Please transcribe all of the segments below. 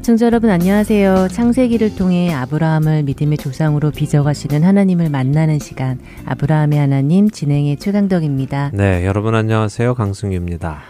애청자 여러분 안녕하세요. 창세기를 통해 아브라함을 믿음의 조상으로 빚어가시는 하나님을 만나는 시간 아브라함의 하나님 진행의 최강덕입니다. 네, 여러분 안녕하세요. 강승규입니다.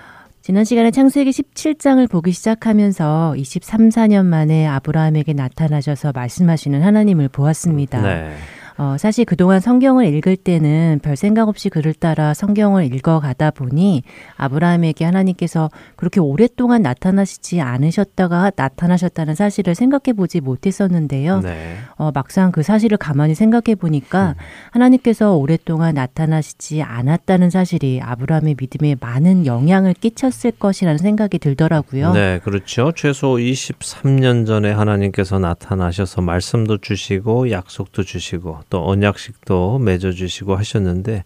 지난 시간에 창세기 17장을 보기 시작하면서 23, 4년 만에 아브라함에게 나타나셔서 말씀하시는 하나님을 보았습니다. 네. 어, 사실 그동안 성경을 읽을 때는 별 생각 없이 글을 따라 성경을 읽어가다 보니 아브라함에게 하나님께서 그렇게 오랫동안 나타나시지 않으셨다가 나타나셨다는 사실을 생각해 보지 못했었는데요. 네. 어, 막상 그 사실을 가만히 생각해 보니까 음. 하나님께서 오랫동안 나타나시지 않았다는 사실이 아브라함의 믿음에 많은 영향을 끼쳤을 것이라는 생각이 들더라고요. 네, 그렇죠. 최소 23년 전에 하나님께서 나타나셔서 말씀도 주시고 약속도 주시고 또 언약식도 맺어주시고 하셨는데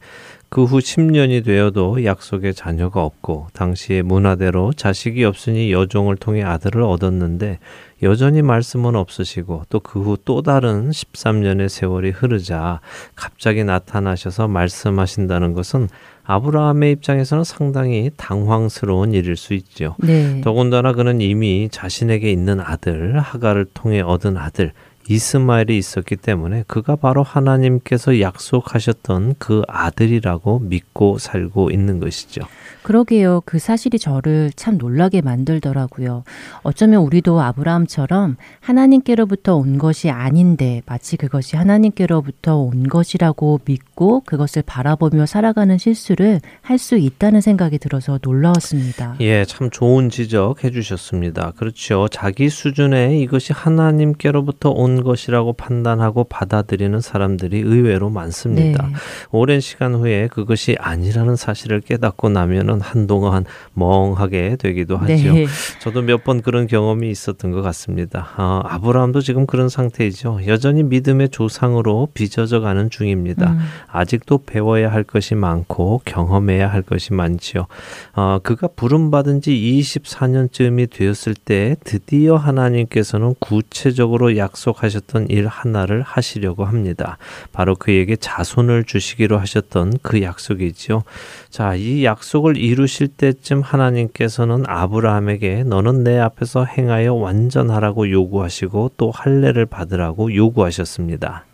그 후 10년이 되어도 약속의 자녀가 없고 당시의 문화대로 자식이 없으니 여종을 통해 아들을 얻었는데 여전히 말씀은 없으시고 또 그 후 또 다른 13년의 세월이 흐르자 갑자기 나타나셔서 말씀하신다는 것은 아브라함의 입장에서는 상당히 당황스러운 일일 수 있죠. 네. 더군다나 그는 이미 자신에게 있는 아들 하가를 통해 얻은 아들 이스마엘이 있었기 때문에 그가 바로 하나님께서 약속하셨던 그 아들이라고 믿고 살고 있는 것이죠. 그러게요. 그 사실이 저를 참 놀라게 만들더라고요. 어쩌면 우리도 아브라함처럼 하나님께로부터 온 것이 아닌데 마치 그것이 하나님께로부터 온 것이라고 믿고 그것을 바라보며 살아가는 실수를 할 수 있다는 생각이 들어서 놀라웠습니다. 예, 참 좋은 지적 해주셨습니다. 그렇죠. 자기 수준에 이것이 하나님께로부터 온 것이라고 판단하고 받아들이는 사람들이 의외로 많습니다. 네. 오랜 시간 후에 그것이 아니라는 사실을 깨닫고 나면 때는 한동안 멍하게 되기도 하죠. 네. 저도 몇 번 그런 경험이 있었던 것 같습니다. 아, 아브라함도 지금 그런 상태이죠. 여전히 믿음의 조상으로 빚어져 가는 중입니다. 음. 아직도 배워야 할 것이 많고 경험해야 할 것이 많지요. 아, 그가 부름받은 지 24년쯤이 되었을 때 드디어 하나님께서는 구체적으로 약속하셨던 일 하나를 하시려고 합니다. 바로 그에게 자손을 주시기로 하셨던 그 약속이지요. 자, 이 약속을 이루실 때쯤 하나님께서는 아브라함에게 너는 내 앞에서 행하여 완전하라고 요구하시고 또 할례를 받으라고 요구하셨습니다.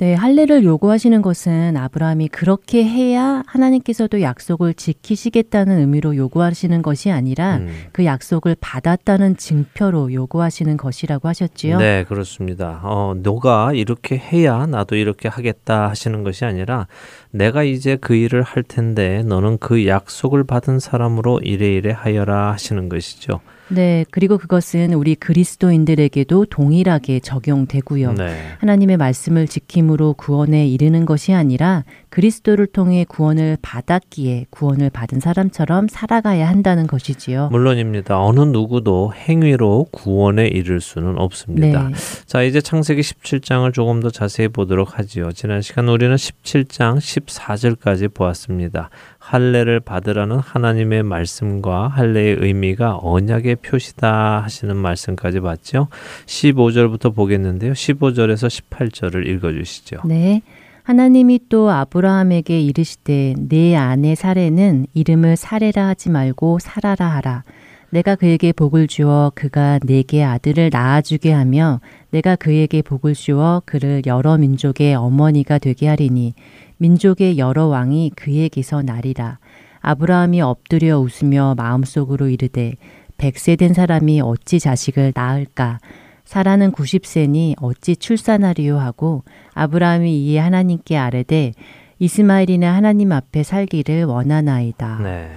네, 할례를 요구하시는 것은 아브라함이 그렇게 해야 하나님께서도 약속을 지키시겠다는 의미로 요구하시는 것이 아니라 음. 그 약속을 받았다는 증표로 요구하시는 것이라고 하셨지요. 네, 그렇습니다. 어, 너가 이렇게 해야 나도 이렇게 하겠다 하시는 것이 아니라 내가 이제 그 일을 할 텐데 너는 그 약속을 받은 사람으로 이래이래 하여라 하시는 것이죠. 네, 그리고 그것은 우리 그리스도인들에게도 동일하게 적용되고요. 네. 하나님의 말씀을 지킴으로 구원에 이르는 것이 아니라 그리스도를 통해 구원을 받았기에 구원을 받은 사람처럼 살아가야 한다는 것이지요. 물론입니다. 어느 누구도 행위로 구원에 이를 수는 없습니다. 네. 자, 이제 창세기 17장을 조금 더 자세히 보도록 하지요. 지난 시간 우리는 17장 14절까지 보았습니다. 할례를 받으라는 하나님의 말씀과 할례의 의미가 언약의 표시다 하시는 말씀까지 봤죠. 15절부터 보겠는데요. 15절에서 18절을 읽어 주시죠. 네. 하나님이 또 아브라함에게 이르시되 내 아내 사례는 이름을 사례라 하지 말고 사라라 하라. 내가 그에게 복을 주어 그가 내게 아들을 낳아주게 하며 내가 그에게 복을 주어 그를 여러 민족의 어머니가 되게 하리니 민족의 여러 왕이 그에게서 나리라. 아브라함이 엎드려 웃으며 마음속으로 이르되 백세 된 사람이 어찌 자식을 낳을까? 사라는 90세니 어찌 출산하리요 하고 아브라함이 이에 하나님께 아뢰되 이스마엘이나 하나님 앞에 살기를 원하나이다. 네.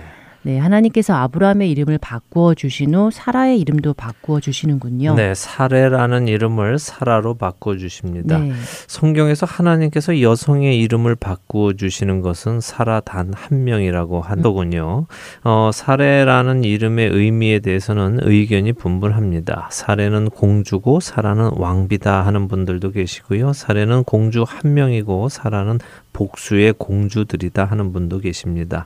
네, 하나님께서 아브라함의 이름을 바꾸어 주신 후 사라의 이름도 바꾸어 주시는군요. 네, 사레라는 이름을 사라로 바꾸어 주십니다. 네. 성경에서 하나님께서 여성의 이름을 바꾸어 주시는 것은 사라 단 한 명이라고 하더군요. 어, 사레라는 이름의 의미에 대해서는 의견이 분분합니다. 사레는 공주고 사라는 왕비다 하는 분들도 계시고요. 사레는 공주 한 명이고 사라는 복수의 공주들이다 하는 분도 계십니다.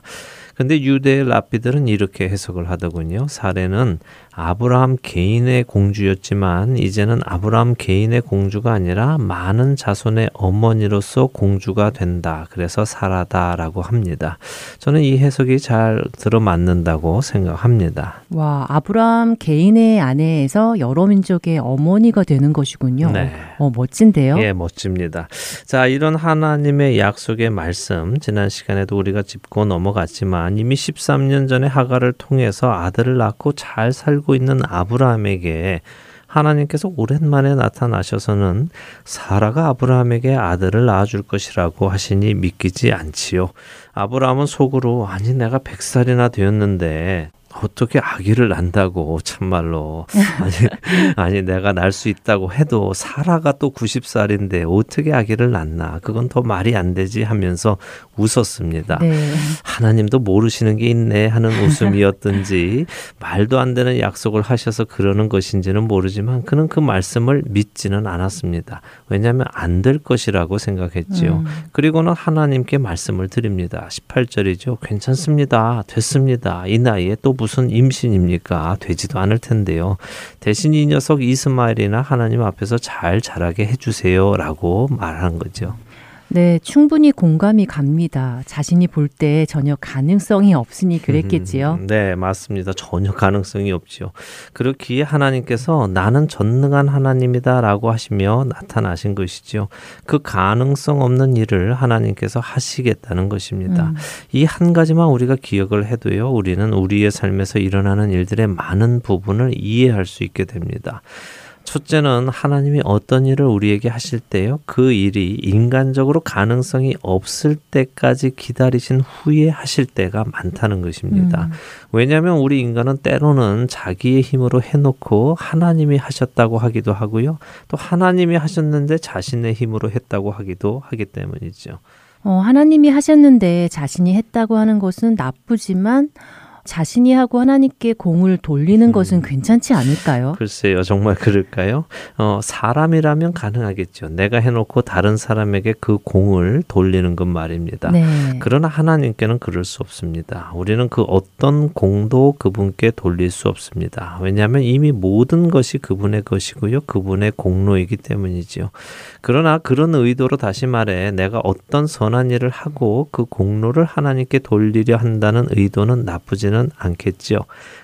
근데 유대의 랍비들은 이렇게 해석을 하더군요. 사례는 아브라함 개인의 공주였지만 이제는 아브라함 개인의 공주가 아니라 많은 자손의 어머니로서 공주가 된다. 그래서 사라다라고 합니다. 저는 이 해석이 잘 들어맞는다고 생각합니다. 와, 아브라함 개인의 아내에서 여러 민족의 어머니가 되는 것이군요. 네. 어, 멋진데요? 예, 멋집니다. 자, 이런 하나님의 약속의 말씀 지난 시간에도 우리가 짚고 넘어갔지만 이미 13년 전에 하가를 통해서 아들을 낳고 잘 살고 살고 있는 아브라함에게 하나님께서 오랜만에 나타나셔서는 사라가 아브라함에게 아들을 낳아줄 것이라고 하시니 믿기지 않지요. 아브라함은 속으로 아니 내가 백살이나 되었는데 어떻게 아기를 낳는다고 참말로 아니 아니 내가 날수 있다고 해도 사라가 또 90살인데 어떻게 아기를 낳나 그건 더 말이 안 되지 하면서 웃었습니다. 네. 하나님도 모르시는 게 있네 하는 웃음이었든지 말도 안 되는 약속을 하셔서 그러는 것인지는 모르지만 그는 그 말씀을 믿지는 않았습니다. 왜냐하면 안 될 것이라고 생각했지요. 음. 그리고는 하나님께 말씀을 드립니다. 18절이죠. 괜찮습니다. 됐습니다. 이 나이에 또 무슨 임신입니까? 되지도 않을 텐데요. 대신 이 녀석 이스마엘이나 하나님 앞에서 잘 자라게 해주세요. 라고 말한 거죠. 네, 충분히 공감이 갑니다. 자신이 볼 때 전혀 가능성이 없으니 그랬겠지요. 음, 네, 맞습니다. 전혀 가능성이 없지요. 그렇기에 하나님께서 나는 전능한 하나님이다라고 하시며 나타나신 것이지요. 그 가능성 없는 일을 하나님께서 하시겠다는 것입니다. 음. 이한 가지만 우리가 기억을 해도요, 우리는 우리의 삶에서 일어나는 일들의 많은 부분을 이해할 수 있게 됩니다. 첫째는 하나님이 어떤 일을 우리에게 하실 때요, 그 일이 인간적으로 가능성이 없을 때까지 기다리신 후에 하실 때가 많다는 것입니다. 음. 왜냐하면 우리 인간은 때로는 자기의 힘으로 해놓고 하나님이 하셨다고 하기도 하고요, 또 하나님이 하셨는데 자신의 힘으로 했다고 하기도 하기 때문이죠. 어, 하나님이 하셨는데 자신이 했다고 하는 것은 나쁘지만 자신이 하고 하나님께 공을 돌리는 음. 것은 괜찮지 않을까요? 글쎄요, 정말 그럴까요? 어, 사람이라면 가능하겠죠. 내가 해놓고 다른 사람에게 그 공을 돌리는 것 말입니다. 네. 그러나 하나님께는 그럴 수 없습니다. 우리는 그 어떤 공도 그분께 돌릴 수 없습니다. 왜냐하면 이미 모든 것이 그분의 것이고요. 그분의 공로이기 때문이지요. 그러나 그런 의도로 다시 말해 내가 어떤 선한 일을 하고 그 공로를 하나님께 돌리려 한다는 의도는 나쁘지는 않겠지요.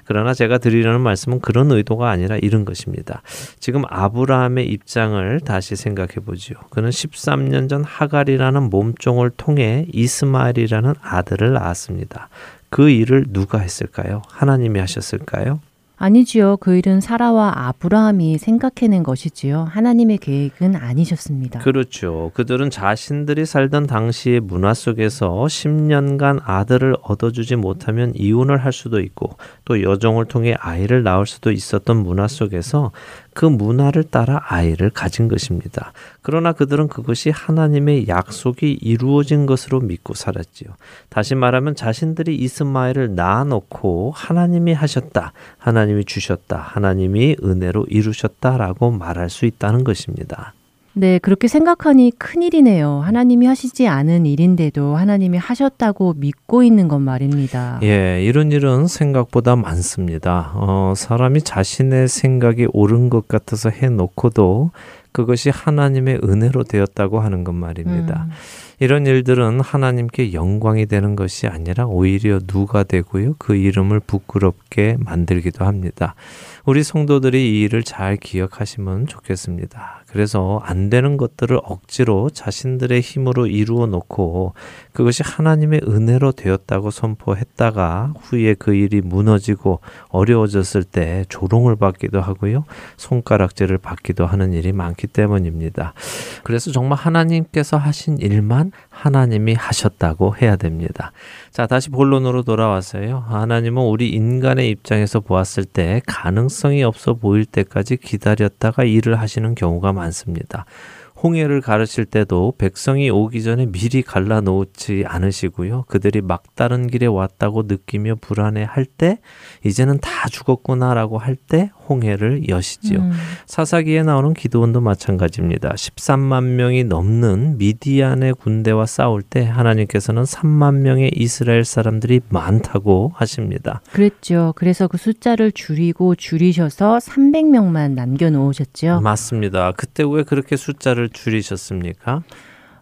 그러나 제가 드리려는 말씀은 그런 의도가 아니라 이런 것입니다. 지금 아브라함의 입장을 다시 생각해 보지요. 그는 13년 전 하갈이라는 몸종을 통해 이스마엘이라는 아들을 낳았습니다. 그 일을 누가 했을까요? 하나님이 하셨을까요? 아니지요. 그 일은 사라와 아브라함이 생각해낸 것이지요. 하나님의 계획은 아니셨습니다. 그렇죠. 그들은 자신들이 살던 당시의 문화 속에서 10년간 아들을 얻어주지 못하면 이혼을 할 수도 있고 또 여종을 통해 아이를 낳을 수도 있었던 문화 속에서 그 문화를 따라 아이를 가진 것입니다. 그러나 그들은 그것이 하나님의 약속이 이루어진 것으로 믿고 살았지요. 다시 말하면 자신들이 이스마엘을 낳아놓고 하나님이 하셨다, 하나님이 주셨다, 하나님이 은혜로 이루셨다라고 말할 수 있다는 것입니다. 네, 그렇게 생각하니 큰일이네요. 하나님이 하시지 않은 일인데도 하나님이 하셨다고 믿고 있는 것 말입니다. 예, 이런 일은 생각보다 많습니다. 어, 사람이 자신의 생각이 옳은 것 같아서 해놓고도 그것이 하나님의 은혜로 되었다고 하는 것 말입니다. 음. 이런 일들은 하나님께 영광이 되는 것이 아니라 오히려 누가 되고요. 그 이름을 부끄럽게 만들기도 합니다. 우리 성도들이 이 일을 잘 기억하시면 좋겠습니다. 그래서 안 되는 것들을 억지로 자신들의 힘으로 이루어 놓고 그것이 하나님의 은혜로 되었다고 선포했다가 후에 그 일이 무너지고 어려워졌을 때 조롱을 받기도 하고요. 손가락질을 받기도 하는 일이 많기 때문입니다. 그래서 정말 하나님께서 하신 일만 하나님이 하셨다고 해야 됩니다. 자, 다시 본론으로 돌아와서요. 하나님은 우리 인간의 입장에서 보았을 때 가능성이 없어 보일 때까지 기다렸다가 일을 하시는 경우가 많습니다. 많습니다. 홍해를 가르칠 때도 백성이 오기 전에 미리 갈라 놓지 않으시고요. 그들이 막다른 길에 왔다고 느끼며 불안해할 때 이제는 다 죽었구나라고 할 때 홍해를 여시지요. 음. 사사기에 나오는 기도원도 마찬가지입니다. 13만 명이 넘는 미디안의 군대와 싸울 때 하나님께서는 3만 명의 이스라엘 사람들이 많다고 하십니다. 그랬죠. 그래서 그 숫자를 줄이고 줄이셔서 300명만 남겨 놓으셨죠. 맞습니다. 그때 왜 그렇게 숫자를 줄이셨습니까?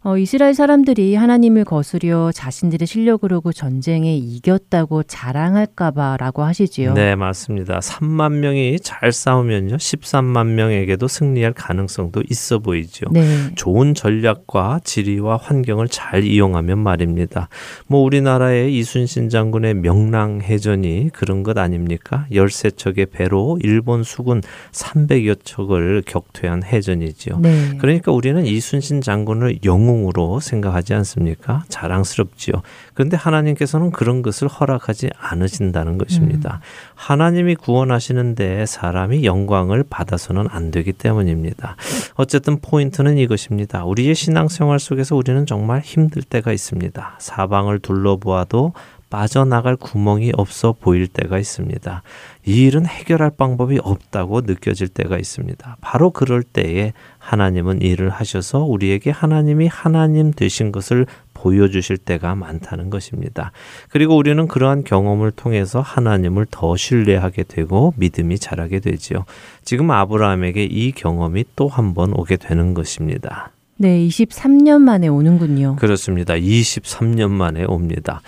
어, 이스라엘 사람들이 하나님을 거스려 자신들의 실력으로 전쟁에 이겼다고 자랑할까봐라고 하시지요. 네, 맞습니다. 3만 명이 잘 싸우면요, 13만 명에게도 승리할 가능성도 있어 보이죠. 네. 좋은 전략과 지리와 환경을 잘 이용하면 말입니다. 뭐 우리나라의 이순신 장군의 명랑해전이 그런 것 아닙니까? 13척의 배로 일본 수군 300여 척을 격퇴한 해전이지요. 네. 그러니까 우리는 이순신 장군을 영웅 영웅으로 생각하지 않습니까? 자랑스럽지요. 그런데 하나님께서는 그런 것을 허락하지 않으신다는 것입니다. 음. 하나님이 구원하시는데 사람이 영광을 받아서는 안 되기 때문입니다. 어쨌든 포인트는 이것입니다. 우리의 신앙생활 속에서 우리는 정말 힘들 때가 있습니다. 사방을 둘러보아도 빠져나갈 구멍이 없어 보일 때가 있습니다. 이 일은 해결할 방법이 없다고 느껴질 때가 있습니다. 바로 그럴 때에 하나님은 일을 하셔서 우리에게 하나님이 하나님 되신 것을 보여주실 때가 많다는 것입니다. 그리고 우리는 그러한 경험을 통해서 하나님을 더 신뢰하게 되고 믿음이 자라게 되지요. 지금 아브라함에게 이 경험이 또 한 번 오게 되는 것입니다. 네, 23년 만에 오는군요. 그렇습니다. 23년 만에 옵니다.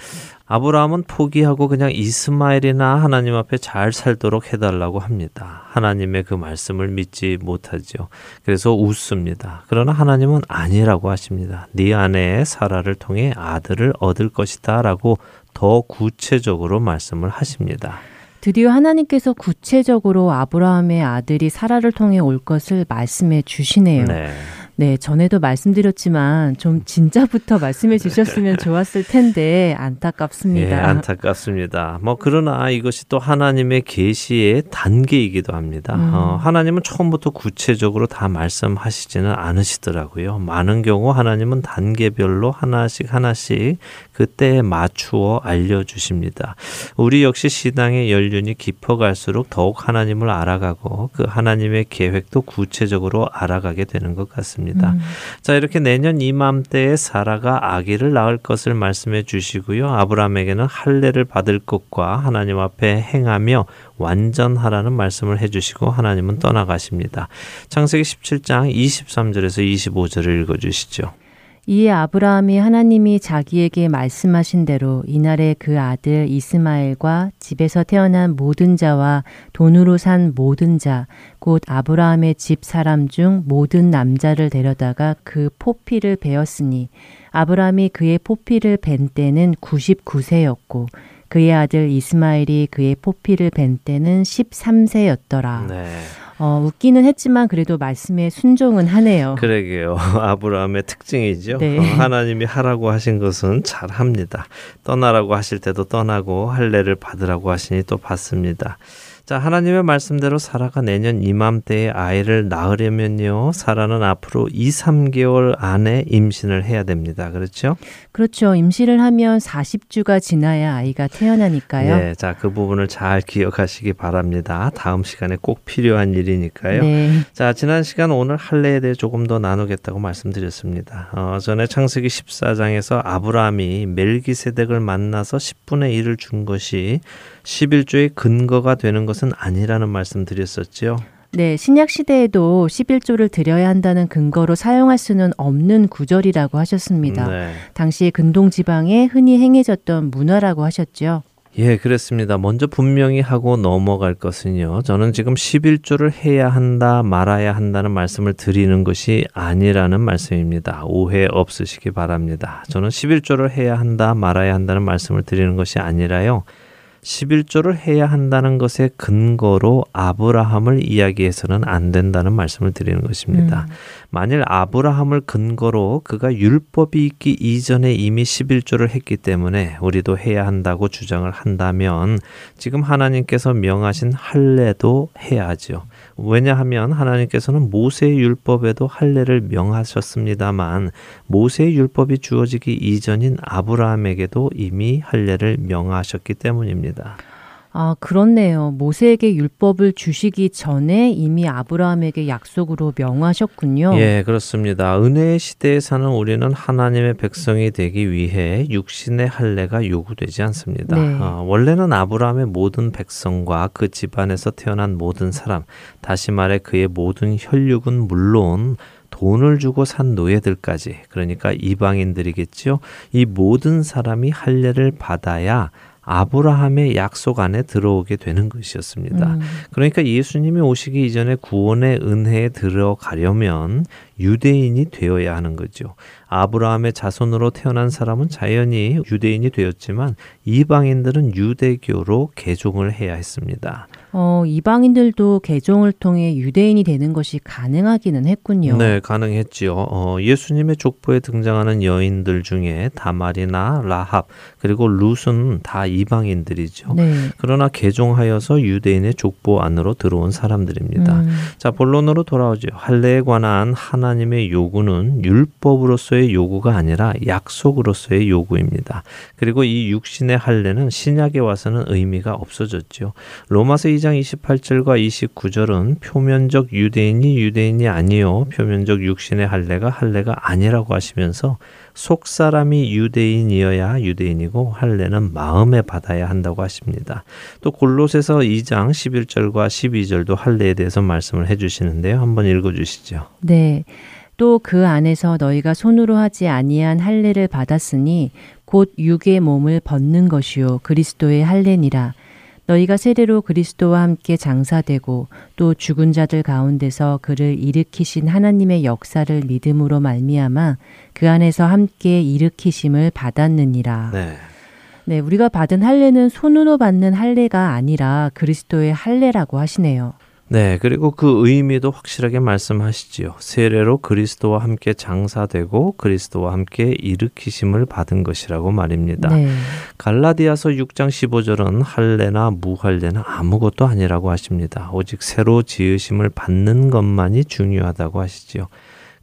아브라함은 포기하고 그냥 이스마엘이나 하나님 앞에 잘 살도록 해달라고 합니다. 하나님의 그 말씀을 믿지 못하죠. 그래서 웃습니다. 그러나 하나님은 아니라고 하십니다. 네 아내 사라를 통해 아들을 얻을 것이다라고 더 구체적으로 말씀을 하십니다. 드디어 하나님께서 구체적으로 아브라함의 아들이 사라를 통해 올 것을 말씀해 주시네요. 네. 네, 전에도 말씀드렸지만 좀 진짜부터 말씀해 주셨으면 좋았을 텐데 안타깝습니다. 예, 안타깝습니다. 뭐 그러나 이것이 또 하나님의 계시의 단계이기도 합니다. 음. 어, 하나님은 처음부터 구체적으로 다 말씀하시지는 않으시더라고요. 많은 경우 하나님은 단계별로 하나씩 하나씩 그때에 맞추어 알려 주십니다. 우리 역시 신앙의 연륜이 깊어갈수록 더욱 하나님을 알아가고 그 하나님의 계획도 구체적으로 알아가게 되는 것 같습니다. 있습니다. 음. 자, 이렇게 내년 이맘때에 사라가 아기를 낳을 것을 말씀해 주시고요. 아브라함에게는 할례를 받을 것과 하나님 앞에 행하며 완전하라는 말씀을 해 주시고 하나님은 떠나가십니다. 창세기 17장 23절에서 25절을 읽어 주시죠. 이에 아브라함이 하나님이 자기에게 말씀하신 대로 이날에 그 아들 이스마엘과 집에서 태어난 모든 자와 돈으로 산 모든 자, 곧 아브라함의 집 사람 중 모든 남자를 데려다가 그 포피를 베었으니 아브라함이 그의 포피를 벤 때는 99세였고 그의 아들 이스마엘이 그의 포피를 벤 때는 13세였더라. 네. 어, 웃기는 했지만 그래도 말씀에 순종은 하네요. 그러게요. 아브라함의 특징이죠. 네. 어, 하나님이 하라고 하신 것은 잘 합니다. 떠나라고 하실 때도 떠나고 할례를 받으라고 하시니 또 받습니다. 자, 하나님의 말씀대로 사라가 내년 이맘때에 아이를 낳으려면요. 사라는 앞으로 2, 3개월 안에 임신을 해야 됩니다. 그렇죠? 그렇죠. 임신을 하면 40주가 지나야 아이가 태어나니까요. 네. 자, 그 부분을 잘 기억하시기 바랍니다. 다음 시간에 꼭 필요한 일이니까요. 네. 자, 지난 시간 오늘 할례에 대해 조금 더 나누겠다고 말씀드렸습니다. 어, 전에 창세기 14장에서 아브라함이 멜기세덱을 만나서 10분의 1을 준 것이 11조의 근거가 되는 것은 아니라는 말씀 드렸었죠. 네, 신약 시대에도 11조를 드려야 한다는 근거로 사용할 수는 없는 구절이라고 하셨습니다. 네. 당시 근동 지방에 흔히 행해졌던 문화라고 하셨죠. 예, 그렇습니다. 먼저 분명히 하고 넘어갈 것은요. 저는 지금 11조를 해야 한다, 말아야 한다는 말씀을 드리는 것이 아니라는 말씀입니다. 오해 없으시기 바랍니다. 저는 11조를 해야 한다, 말아야 한다는 말씀을 드리는 것이 아니라요. 11조를 해야 한다는 것에 근거로 아브라함을 이야기해서는 안 된다는 말씀을 드리는 것입니다. 음. 만일 아브라함을 근거로 그가 율법이 있기 이전에 이미 11조를 했기 때문에 우리도 해야 한다고 주장을 한다면 지금 하나님께서 명하신 할례도 해야 하죠. 왜냐하면 하나님께서는 모세의 율법에도 할례를 명하셨습니다만 모세의 율법이 주어지기 이전인 아브라함에게도 이미 할례를 명하셨기 때문입니다. 아, 그렇네요. 모세에게 율법을 주시기 전에 이미 아브라함에게 약속으로 명하셨군요. 예, 그렇습니다. 은혜의 시대에 사는 우리는 하나님의 백성이 되기 위해 육신의 할례가 요구되지 않습니다. 네. 어, 원래는 아브라함의 모든 백성과 그 집안에서 태어난 모든 사람, 다시 말해 그의 모든 혈육은 물론 돈을 주고 산 노예들까지 그러니까 이방인들이겠지요. 이 모든 사람이 할례를 받아야 아브라함의 약속 안에 들어오게 되는 것이었습니다. 음. 그러니까 예수님이 오시기 이전에 구원의 은혜에 들어가려면 유대인이 되어야 하는 거죠. 아브라함의 자손으로 태어난 사람은 자연히 유대인이 되었지만 이방인들은 유대교로 개종을 해야 했습니다. 어, 이방인들도 개종을 통해 유대인이 되는 것이 가능하기는 했군요. 네, 가능했지요. 어, 예수님의 족보에 등장하는 여인들 중에 다말이나 라합 그리고 룻은 다 이방인들이죠. 네. 그러나 개종하여서 유대인의 족보 안으로 들어온 사람들입니다. 음. 자, 본론으로 돌아오죠. 할례에 관한 하나님의 요구는 율법으로서의 요구가 아니라 약속으로서의 요구입니다. 그리고 이 육신의 할례는 신약에 와서는 의미가 없어졌죠. 로마서 2장 28절과 29절은 표면적 유대인이 유대인이 아니요 표면적 육신의 할례가 할례가 아니라고 하시면서 속 사람이 유대인이어야 유대인이고 할례는 마음에 받아야 한다고 하십니다. 또 골로새서 2장 11절과 12절도 할례에 대해서 말씀을 해 주시는데요. 한번 읽어 주시죠. 네. 또 그 안에서 너희가 손으로 하지 아니한 할례를 받았으니 곧 육의 몸을 벗는 것이요 그리스도의 할례니라. 너희가 세례로 그리스도와 함께 장사되고 또 죽은 자들 가운데서 그를 일으키신 하나님의 역사를 믿음으로 말미암아 그 안에서 함께 일으키심을 받았느니라. 네. 네, 우리가 받은 할례는 손으로 받는 할례가 아니라 그리스도의 할례라고 하시네요. 네, 그리고 그 의미도 확실하게 말씀하시지요. 세례로 그리스도와 함께 장사되고 그리스도와 함께 일으키심을 받은 것이라고 말입니다. 네. 갈라디아서 6장 15절은 할례나 무할례나 아무것도 아니라고 하십니다. 오직 새로 지으심을 받는 것만이 중요하다고 하시지요.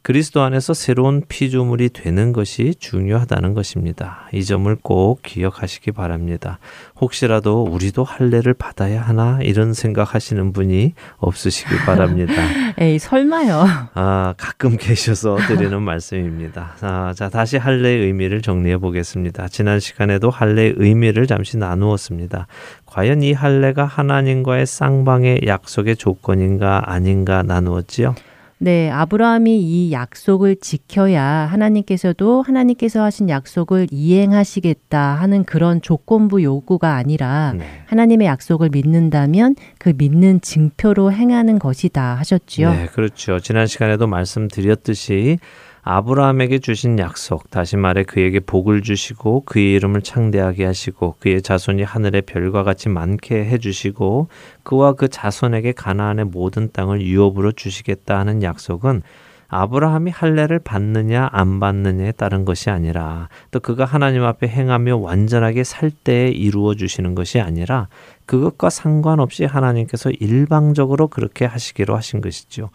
그리스도 안에서 새로운 피조물이 되는 것이 중요하다는 것입니다. 이 점을 꼭 기억하시기 바랍니다. 혹시라도 우리도 할례를 받아야 하나 이런 생각하시는 분이 없으시기 바랍니다. 에이 설마요. 아 가끔 계셔서 드리는 말씀입니다. 아, 자 다시 할례의 의미를 정리해 보겠습니다. 지난 시간에도 할례의 의미를 잠시 나누었습니다. 과연 이 할례가 하나님과의 쌍방의 약속의 조건인가 아닌가 나누었지요. 네, 아브라함이 이 약속을 지켜야 하나님께서도 하나님께서 하신 약속을 이행하시겠다 하는 그런 조건부 요구가 아니라 네. 하나님의 약속을 믿는다면 그 믿는 증표로 행하는 것이다 하셨지요. 네, 그렇죠. 지난 시간에도 말씀드렸듯이 아브라함에게 주신 약속, 다시 말해 그에게 복을 주시고 그의 이름을 창대하게 하시고 그의 자손이 하늘의 별과 같이 많게 해 주시고 그와 그 자손에게 가나안의 모든 땅을 유업으로 주시겠다 하는 약속은 아브라함이 할례를 받느냐 안 받느냐에 따른 것이 아니라 또 그가 하나님 앞에 행하며 완전하게 살 때에 이루어 주시는 것이 아니라 그것과 상관없이 하나님께서 일방적으로 그렇게 하시기로 하신 것이죠.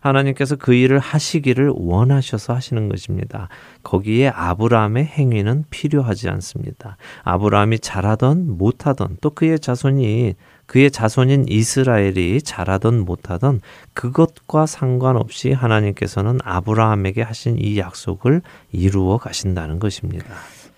하나님께서 그 일을 하시기를 원하셔서 하시는 것입니다. 거기에 아브라함의 행위는 필요하지 않습니다. 아브라함이 잘하던 못하던 또 그의 자손이 그의 자손인 이스라엘이 잘하던 못하던 그것과 상관없이 하나님께서는 아브라함에게 하신 이 약속을 이루어 가신다는 것입니다.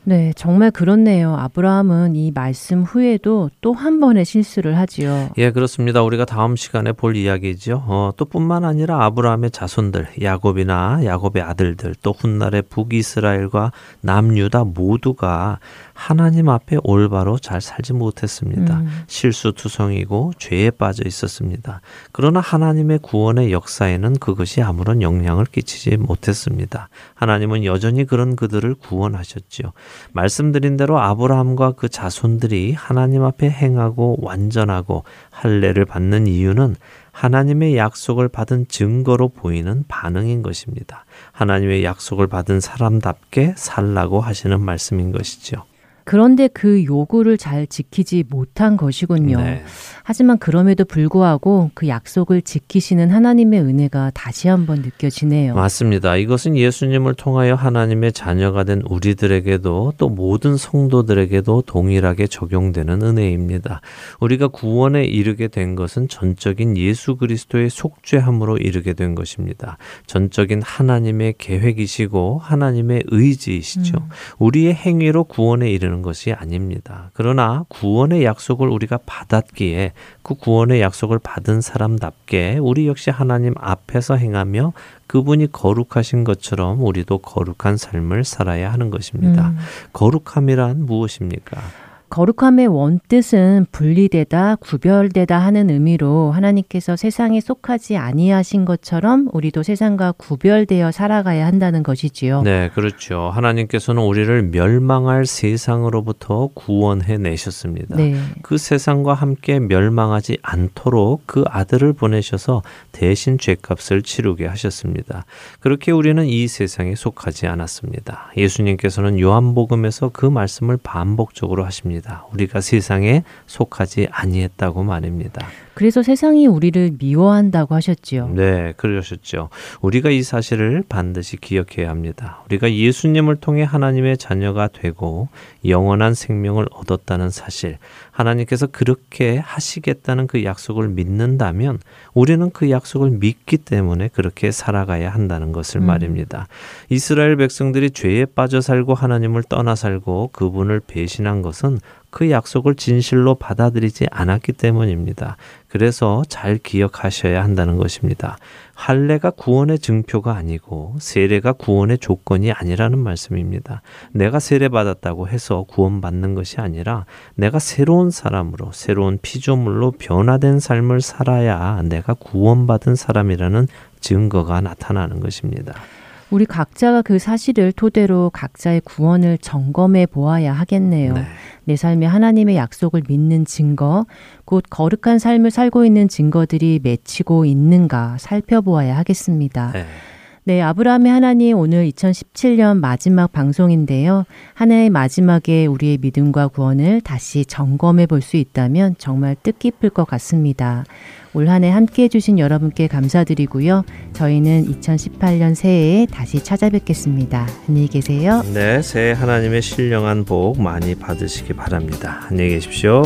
네, 정말 그렇네요. 아브라함은 이 말씀 후에도 또 한 번의 실수를 하지요. 예, 그렇습니다. 우리가 다음 시간에 볼 이야기죠. 어, 또 뿐만 아니라 아브라함의 자손들, 야곱이나 야곱의 아들들, 또 훗날의 북이스라엘과 남유다 모두가 하나님 앞에 올바로 잘 살지 못했습니다. 음. 실수투성이고 죄에 빠져 있었습니다. 그러나 하나님의 구원의 역사에는 그것이 아무런 영향을 끼치지 못했습니다. 하나님은 여전히 그런 그들을 구원하셨지요. 말씀드린 대로 아브라함과 그 자손들이 하나님 앞에 행하고 완전하고 할례를 받는 이유는 하나님의 약속을 받은 증거로 보이는 반응인 것입니다. 하나님의 약속을 받은 사람답게 살라고 하시는 말씀인 것이죠. 그런데 그 요구를 잘 지키지 못한 것이군요. 네. 하지만 그럼에도 불구하고 그 약속을 지키시는 하나님의 은혜가 다시 한번 느껴지네요. 맞습니다. 이것은 예수님을 통하여 하나님의 자녀가 된 우리들에게도 또 모든 성도들에게도 동일하게 적용되는 은혜입니다. 우리가 구원에 이르게 된 것은 전적인 예수 그리스도의 속죄함으로 이르게 된 것입니다. 전적인 하나님의 계획이시고 하나님의 의지이시죠. 음. 우리의 행위로 구원에 이르는 것이 아닙니다. 그러나 구원의 약속을 우리가 받았기에 그 구원의 약속을 받은 사람답게 우리 역시 하나님 앞에서 행하며 그분이 거룩하신 것처럼 우리도 거룩한 삶을 살아야 하는 것입니다. 음. 거룩함이란 무엇입니까? 거룩함의 원뜻은 분리되다, 구별되다 하는 의미로 하나님께서 세상에 속하지 아니하신 것처럼 우리도 세상과 구별되어 살아가야 한다는 것이지요. 네, 그렇죠. 하나님께서는 우리를 멸망할 세상으로부터 구원해 내셨습니다. 네. 그 세상과 함께 멸망하지 않도록 그 아들을 보내셔서 대신 죄값을 치르게 하셨습니다. 그렇게 우리는 이 세상에 속하지 않았습니다. 예수님께서는 요한복음에서 그 말씀을 반복적으로 하십니다. 것입니다. 우리가 세상에 속하지 아니했다고 말입니다. 그래서 세상이 우리를 미워한다고 하셨지요. 네, 그러셨죠. 우리가 이 사실을 반드시 기억해야 합니다. 우리가 예수님을 통해 하나님의 자녀가 되고 영원한 생명을 얻었다는 사실, 하나님께서 그렇게 하시겠다는 그 약속을 믿는다면 우리는 그 약속을 믿기 때문에 그렇게 살아가야 한다는 것을 음. 말입니다. 이스라엘 백성들이 죄에 빠져 살고 하나님을 떠나 살고 그분을 배신한 것은 그 약속을 진실로 받아들이지 않았기 때문입니다. 그래서 잘 기억하셔야 한다는 것입니다. 할례가 구원의 증표가 아니고 세례가 구원의 조건이 아니라는 말씀입니다. 내가 세례 받았다고 해서 구원받는 것이 아니라 내가 새로운 사람으로 새로운 피조물로 변화된 삶을 살아야 내가 구원받은 사람이라는 증거가 나타나는 것입니다. 우리 각자가 그 사실을 토대로 각자의 구원을 점검해 보아야 하겠네요. 네. 내 삶에 하나님의 약속을 믿는 증거, 곧 거룩한 삶을 살고 있는 증거들이 맺히고 있는가 살펴보아야 하겠습니다. 네. 네, 아브라함의 하나님 오늘 2017년 마지막 방송인데요. 한 해의 마지막에 우리의 믿음과 구원을 다시 점검해 볼 수 있다면 정말 뜻깊을 것 같습니다. 올 한 해 함께 해주신 여러분께 감사드리고요. 저희는 2018년 새해에 다시 찾아뵙겠습니다. 안녕히 계세요. 네, 새해 하나님의 신령한 복 많이 받으시기 바랍니다. 안녕히 계십시오.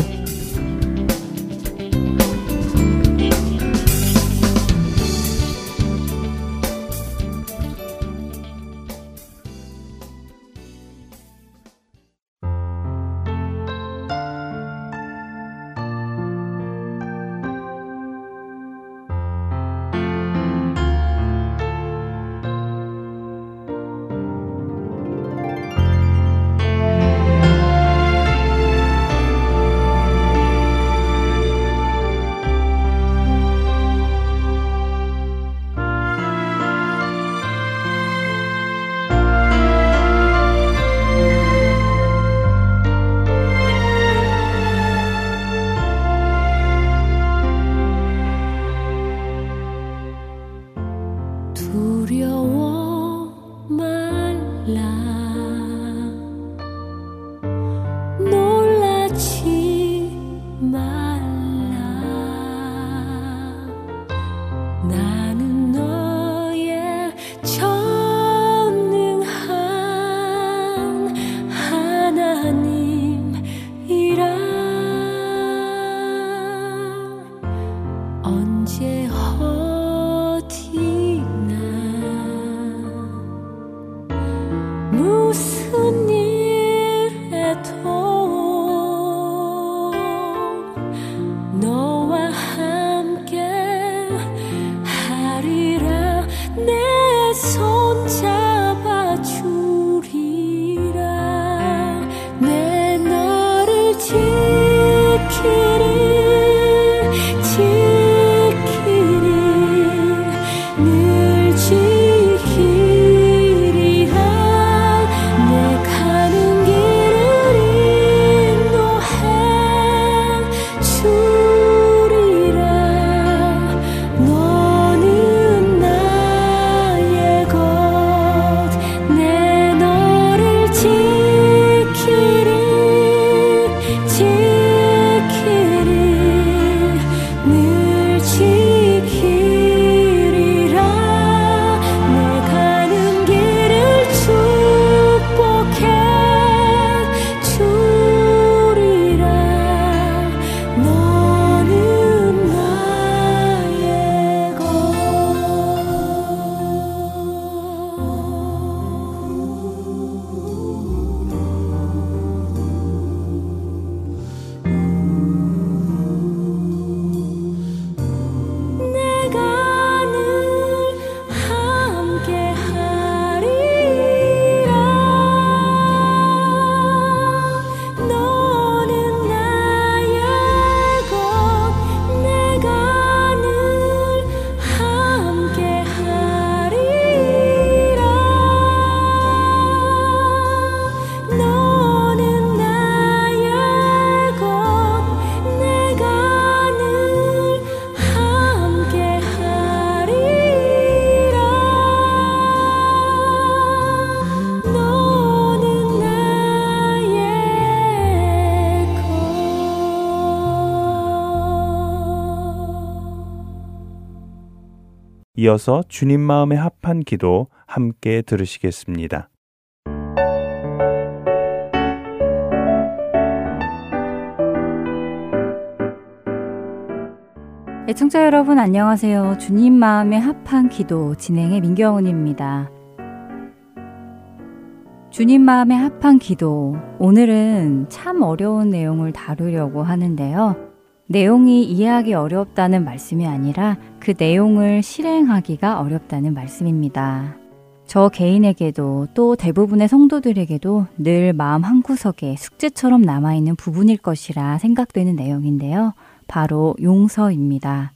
이어서 주님 마음에 합한 기도 함께 들으시겠습니다. 애청자 여러분 안녕하세요. 주님 마음에 합한 기도 진행의 민경훈입니다. 주님 마음에 합한 기도. 오늘은 참 어려운 내용을 다루려고 하는데요. 내용이 이해하기 어렵다는 말씀이 아니라 그 내용을 실행하기가 어렵다는 말씀입니다. 저 개인에게도 또 대부분의 성도들에게도 늘 마음 한구석에 숙제처럼 남아있는 부분일 것이라 생각되는 내용인데요. 바로 용서입니다.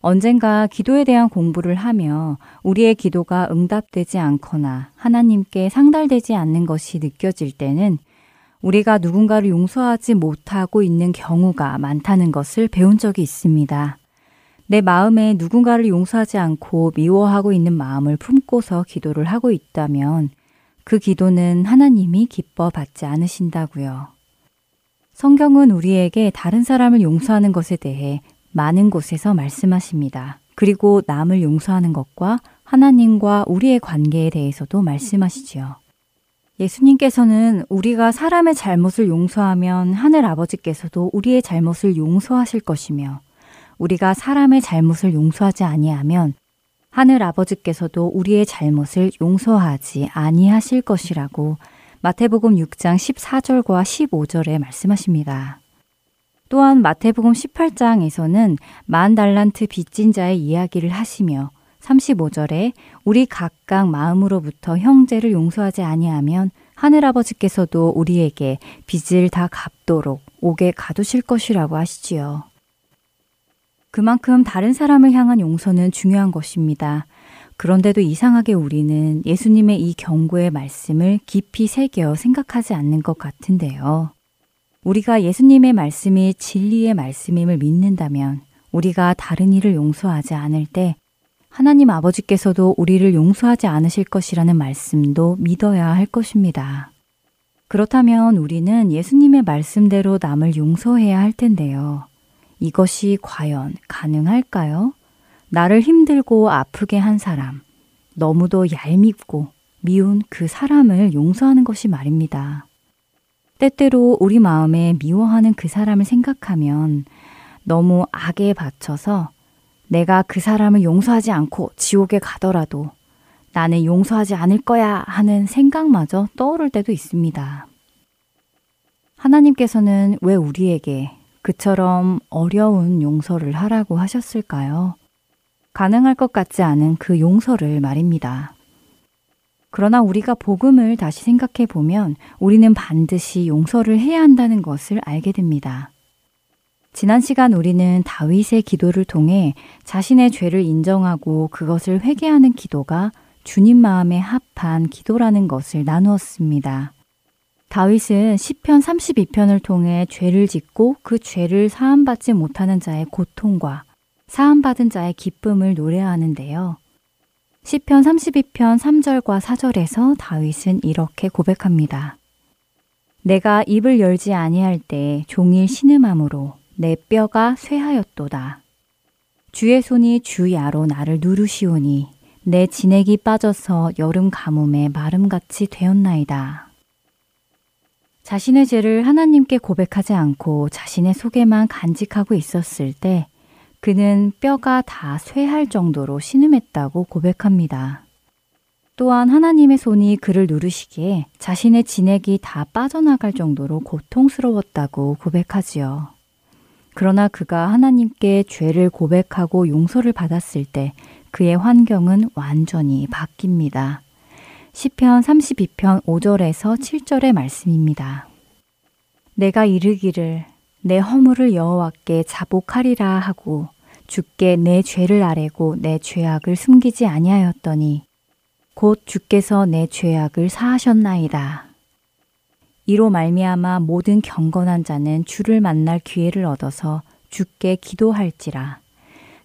언젠가 기도에 대한 공부를 하며 우리의 기도가 응답되지 않거나 하나님께 상달되지 않는 것이 느껴질 때는 우리가 누군가를 용서하지 못하고 있는 경우가 많다는 것을 배운 적이 있습니다. 내 마음에 누군가를 용서하지 않고 미워하고 있는 마음을 품고서 기도를 하고 있다면 그 기도는 하나님이 기뻐 받지 않으신다고요. 성경은 우리에게 다른 사람을 용서하는 것에 대해 많은 곳에서 말씀하십니다. 그리고 남을 용서하는 것과 하나님과 우리의 관계에 대해서도 말씀하시지요. 예수님께서는 우리가 사람의 잘못을 용서하면 하늘 아버지께서도 우리의 잘못을 용서하실 것이며 우리가 사람의 잘못을 용서하지 아니하면 하늘 아버지께서도 우리의 잘못을 용서하지 아니하실 것이라고 마태복음 6장 14절과 15절에 말씀하십니다. 또한 마태복음 18장에서는 만 달란트 빚진 자의 이야기를 하시며 35절에 우리 각각 마음으로부터 형제를 용서하지 아니하면 하늘 아버지께서도 우리에게 빚을 다 갚도록 옥에 가두실 것이라고 하시지요. 그만큼 다른 사람을 향한 용서는 중요한 것입니다. 그런데도 이상하게 우리는 예수님의 이 경고의 말씀을 깊이 새겨 생각하지 않는 것 같은데요. 우리가 예수님의 말씀이 진리의 말씀임을 믿는다면 우리가 다른 일을 용서하지 않을 때 하나님 아버지께서도 우리를 용서하지 않으실 것이라는 말씀도 믿어야 할 것입니다. 그렇다면 우리는 예수님의 말씀대로 남을 용서해야 할 텐데요. 이것이 과연 가능할까요? 나를 힘들고 아프게 한 사람, 너무도 얄밉고 미운 그 사람을 용서하는 것이 말입니다. 때때로 우리 마음에 미워하는 그 사람을 생각하면 너무 악에 받쳐서 내가 그 사람을 용서하지 않고 지옥에 가더라도 나는 용서하지 않을 거야 하는 생각마저 떠오를 때도 있습니다. 하나님께서는 왜 우리에게 그처럼 어려운 용서를 하라고 하셨을까요? 가능할 것 같지 않은 그 용서를 말입니다. 그러나 우리가 복음을 다시 생각해 보면 우리는 반드시 용서를 해야 한다는 것을 알게 됩니다. 지난 시간 우리는 다윗의 기도를 통해 자신의 죄를 인정하고 그것을 회개하는 기도가 주님 마음에 합한 기도라는 것을 나누었습니다. 다윗은 시편 32편을 통해 죄를 짓고 그 죄를 사함받지 못하는 자의 고통과 사함받은 자의 기쁨을 노래하는데요. 시편 32편 3절과 4절에서 다윗은 이렇게 고백합니다. 내가 입을 열지 아니할 때 종일 신음함으로 내 뼈가 쇠하였도다. 주의 손이 주야로 나를 누르시오니 내 진액이 빠져서 여름 가뭄에 마름같이 되었나이다. 자신의 죄를 하나님께 고백하지 않고 자신의 속에만 간직하고 있었을 때 그는 뼈가 다 쇠할 정도로 신음했다고 고백합니다. 또한 하나님의 손이 그를 누르시기에 자신의 진액이 다 빠져나갈 정도로 고통스러웠다고 고백하지요. 그러나 그가 하나님께 죄를 고백하고 용서를 받았을 때 그의 환경은 완전히 바뀝니다. 시편 32편 5절에서 7절의 말씀입니다. 내가 이르기를 내 허물을 여호와께 자복하리라 하고 주께 내 죄를 아뢰고 내 죄악을 숨기지 아니하였더니 곧 주께서 내 죄악을 사하셨나이다. 이로 말미암아 모든 경건한 자는 주를 만날 기회를 얻어서 주께 기도할지라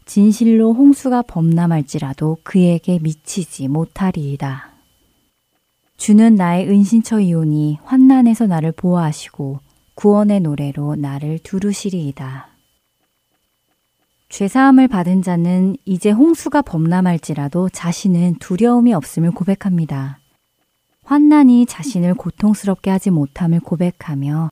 진실로 홍수가 범람할지라도 그에게 미치지 못하리이다. 주는 나의 은신처이오니 환난에서 나를 보호하시고 구원의 노래로 나를 두루시리이다. 죄사함을 받은 자는 이제 홍수가 범람할지라도 자신은 두려움이 없음을 고백합니다. 환난이 자신을 고통스럽게 하지 못함을 고백하며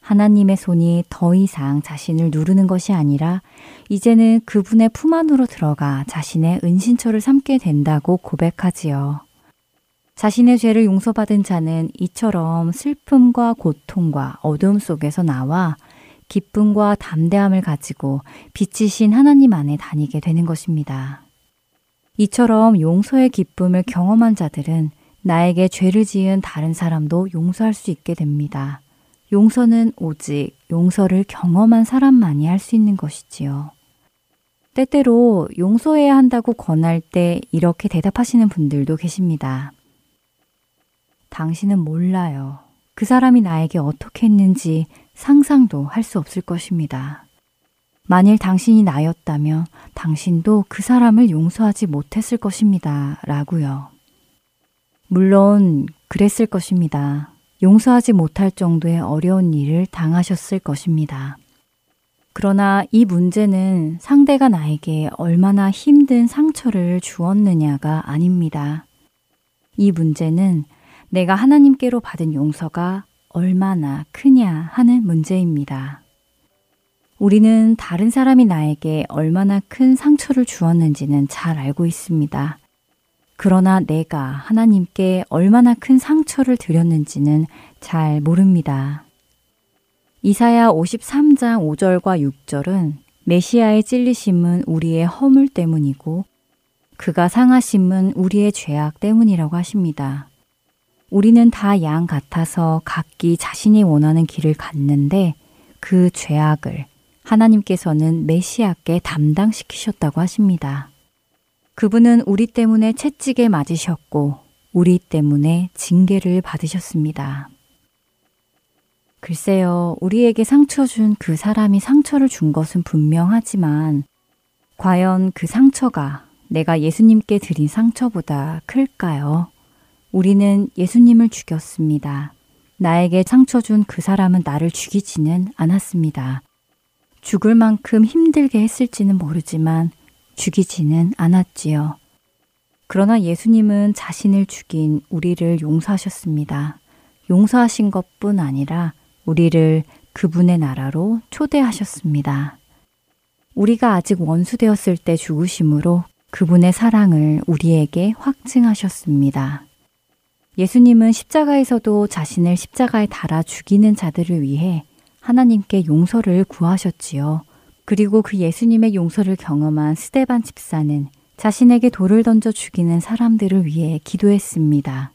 하나님의 손이 더 이상 자신을 누르는 것이 아니라 이제는 그분의 품 안으로 들어가 자신의 은신처를 삼게 된다고 고백하지요. 자신의 죄를 용서받은 자는 이처럼 슬픔과 고통과 어둠 속에서 나와 기쁨과 담대함을 가지고 빛이신 하나님 안에 다니게 되는 것입니다. 이처럼 용서의 기쁨을 경험한 자들은 나에게 죄를 지은 다른 사람도 용서할 수 있게 됩니다. 용서는 오직 용서를 경험한 사람만이 할 수 있는 것이지요. 때때로 용서해야 한다고 권할 때 이렇게 대답하시는 분들도 계십니다. 당신은 몰라요. 그 사람이 나에게 어떻게 했는지 상상도 할 수 없을 것입니다. 만일 당신이 나였다면 당신도 그 사람을 용서하지 못했을 것입니다. 라고요. 물론 그랬을 것입니다. 용서하지 못할 정도의 어려운 일을 당하셨을 것입니다. 그러나 이 문제는 상대가 나에게 얼마나 힘든 상처를 주었느냐가 아닙니다. 이 문제는 내가 하나님께로 받은 용서가 얼마나 크냐 하는 문제입니다. 우리는 다른 사람이 나에게 얼마나 큰 상처를 주었는지는 잘 알고 있습니다. 그러나 내가 하나님께 얼마나 큰 상처를 드렸는지는 잘 모릅니다. 이사야 53장 5절과 6절은 메시아의 찔리심은 우리의 허물 때문이고 그가 상하심은 우리의 죄악 때문이라고 하십니다. 우리는 다 양 같아서 각기 자신이 원하는 길을 갔는데 그 죄악을 하나님께서는 메시아께 담당시키셨다고 하십니다. 그분은 우리 때문에 채찍에 맞으셨고 우리 때문에 징계를 받으셨습니다. 글쎄요, 우리에게 상처 준 그 사람이 상처를 준 것은 분명하지만 과연 그 상처가 내가 예수님께 드린 상처보다 클까요? 우리는 예수님을 죽였습니다. 나에게 상처 준 그 사람은 나를 죽이지는 않았습니다. 죽을 만큼 힘들게 했을지는 모르지만 죽이지는 않았지요. 그러나 예수님은 자신을 죽인 우리를 용서하셨습니다. 용서하신 것뿐 아니라 우리를 그분의 나라로 초대하셨습니다. 우리가 아직 원수되었을 때 죽으심으로 그분의 사랑을 우리에게 확증하셨습니다. 예수님은 십자가에서도 자신을 십자가에 달아 죽이는 자들을 위해 하나님께 용서를 구하셨지요. 그리고 그 예수님의 용서를 경험한 스데반 집사는 자신에게 돌을 던져 죽이는 사람들을 위해 기도했습니다.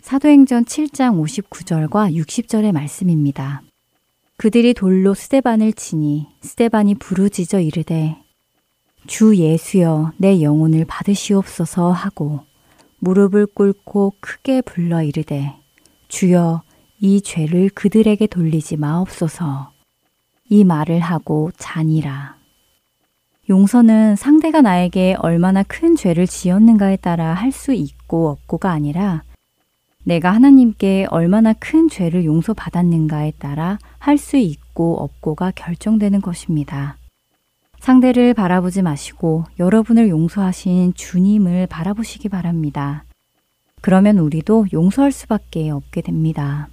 사도행전 7장 59절과 60절의 말씀입니다. 그들이 돌로 스데반을 치니 스데반이 부르짖어 이르되 주 예수여 내 영혼을 받으시옵소서 하고 무릎을 꿇고 크게 불러 이르되 주여 이 죄를 그들에게 돌리지 마옵소서 이 말을 하고 자니라. 용서는 상대가 나에게 얼마나 큰 죄를 지었는가에 따라 할 수 있고 없고가 아니라 내가 하나님께 얼마나 큰 죄를 용서받았는가에 따라 할 수 있고 없고가 결정되는 것입니다. 상대를 바라보지 마시고 여러분을 용서하신 주님을 바라보시기 바랍니다. 그러면 우리도 용서할 수밖에 없게 됩니다.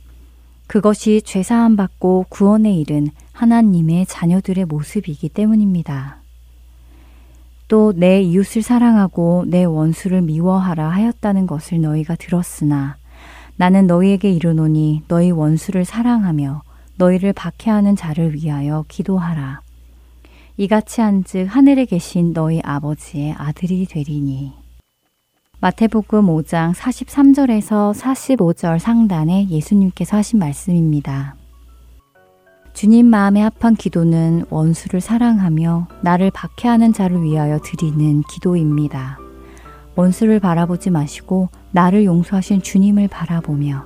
그것이 죄사함 받고 구원에 이른 하나님의 자녀들의 모습이기 때문입니다. 또 내 이웃을 사랑하고 내 원수를 미워하라 하였다는 것을 너희가 들었으나 나는 너희에게 이르노니 너희 원수를 사랑하며 너희를 박해하는 자를 위하여 기도하라. 이같이 한즉 하늘에 계신 너희 아버지의 아들이 되리니. 마태복음 5장 43절에서 45절 상단에 예수님께서 하신 말씀입니다. 주님 마음에 합한 기도는 원수를 사랑하며 나를 박해하는 자를 위하여 드리는 기도입니다. 원수를 바라보지 마시고 나를 용서하신 주님을 바라보며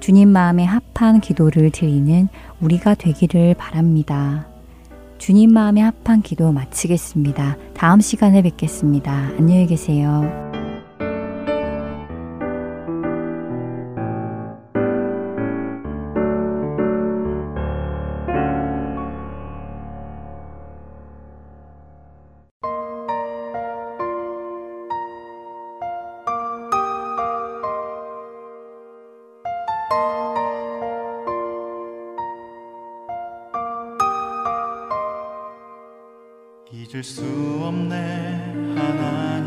주님 마음에 합한 기도를 드리는 우리가 되기를 바랍니다. 주님 마음에 합한 기도 마치겠습니다. 다음 시간에 뵙겠습니다. 안녕히 계세요. 잊을 수 없네 하나님.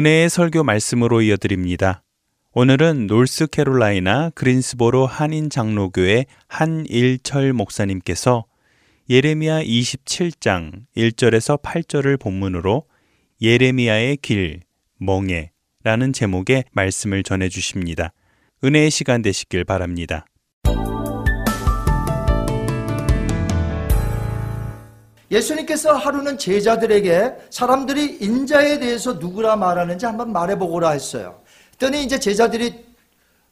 은혜의 설교 말씀으로 이어드립니다. 오늘은 노스캐롤라이나 그린스보로 한인 장로교회 한일철 목사님께서 예레미야 27장 1절에서 8절을 본문으로 예레미야의 길, 멍에라는 제목의 말씀을 전해 주십니다. 은혜의 시간 되시길 바랍니다. 예수님께서 하루는 제자들에게 사람들이 인자에 대해서 누구라 말하는지 한번 말해보고라 했어요. 그랬더니 이제 제자들이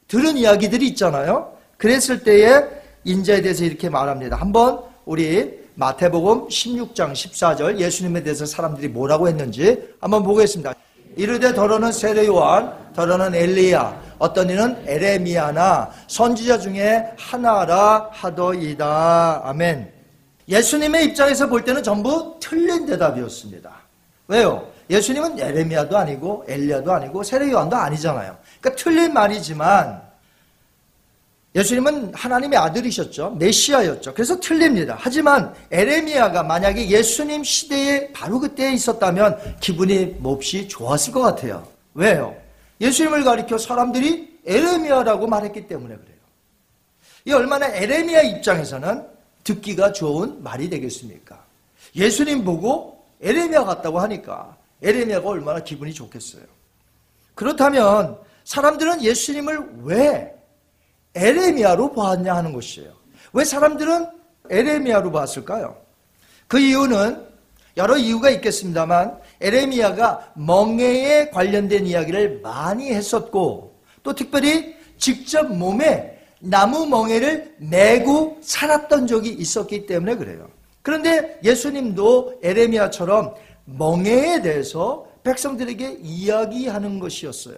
들은 이야기들이 있잖아요. 그랬을 때에 인자에 대해서 이렇게 말합니다. 한번 우리 마태복음 16장 14절 예수님에 대해서 사람들이 뭐라고 했는지 한번 보겠습니다. 이르되 더러는 세례요한, 더러는 엘리야, 어떤 이는 에레미야나 선지자 중에 하나라 하더이다. 아멘. 예수님의 입장에서 볼 때는 전부 틀린 대답이었습니다. 왜요? 예수님은 에레미야도 아니고 엘리야도 아니고 세례요한도 아니잖아요. 그러니까 틀린 말이지만 예수님은 하나님의 아들이셨죠. 메시아였죠. 그래서 틀립니다. 하지만 에레미야가 만약에 예수님 시대에 바로 그때에 있었다면 기분이 몹시 좋았을 것 같아요. 왜요? 예수님을 가리켜 사람들이 에레미야라고 말했기 때문에 그래요. 이 얼마나 에레미야 입장에서는 듣기가 좋은 말이 되겠습니까? 예수님 보고 에레미야 같다고 하니까 에레미야가 얼마나 기분이 좋겠어요. 그렇다면 사람들은 예수님을 왜 에레미야로 보았냐 하는 것이에요. 왜 사람들은 에레미야로 봤을까요? 그 이유는 여러 이유가 있겠습니다만 에레미야가 멍에에 관련된 이야기를 많이 했었고 또 특별히 직접 몸에 나무 멍에를 메고 살았던 적이 있었기 때문에 그래요. 그런데 예수님도 에레미야처럼 멍에에 대해서 백성들에게 이야기하는 것이었어요.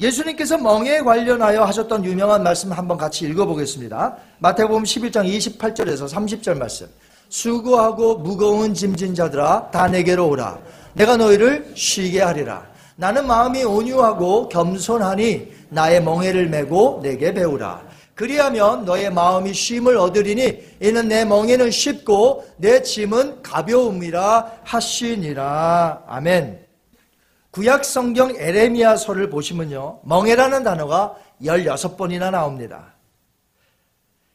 예수님께서 멍에 관련하여 하셨던 유명한 말씀 한번 같이 읽어보겠습니다. 마태복음 11장 28절에서 30절 말씀. 수고하고 무거운 짐진 자들아 다 내게로 오라. 내가 너희를 쉬게 하리라. 나는 마음이 온유하고 겸손하니 나의 멍에를 메고 내게 배우라. 그리하면 너의 마음이 쉼을 얻으리니 이는 내 멍에는 쉽고 내 짐은 가벼움이라 하시니라. 아멘. 구약 성경 에레미야서를 보시면요. 멍에라는 단어가 16번이나 나옵니다.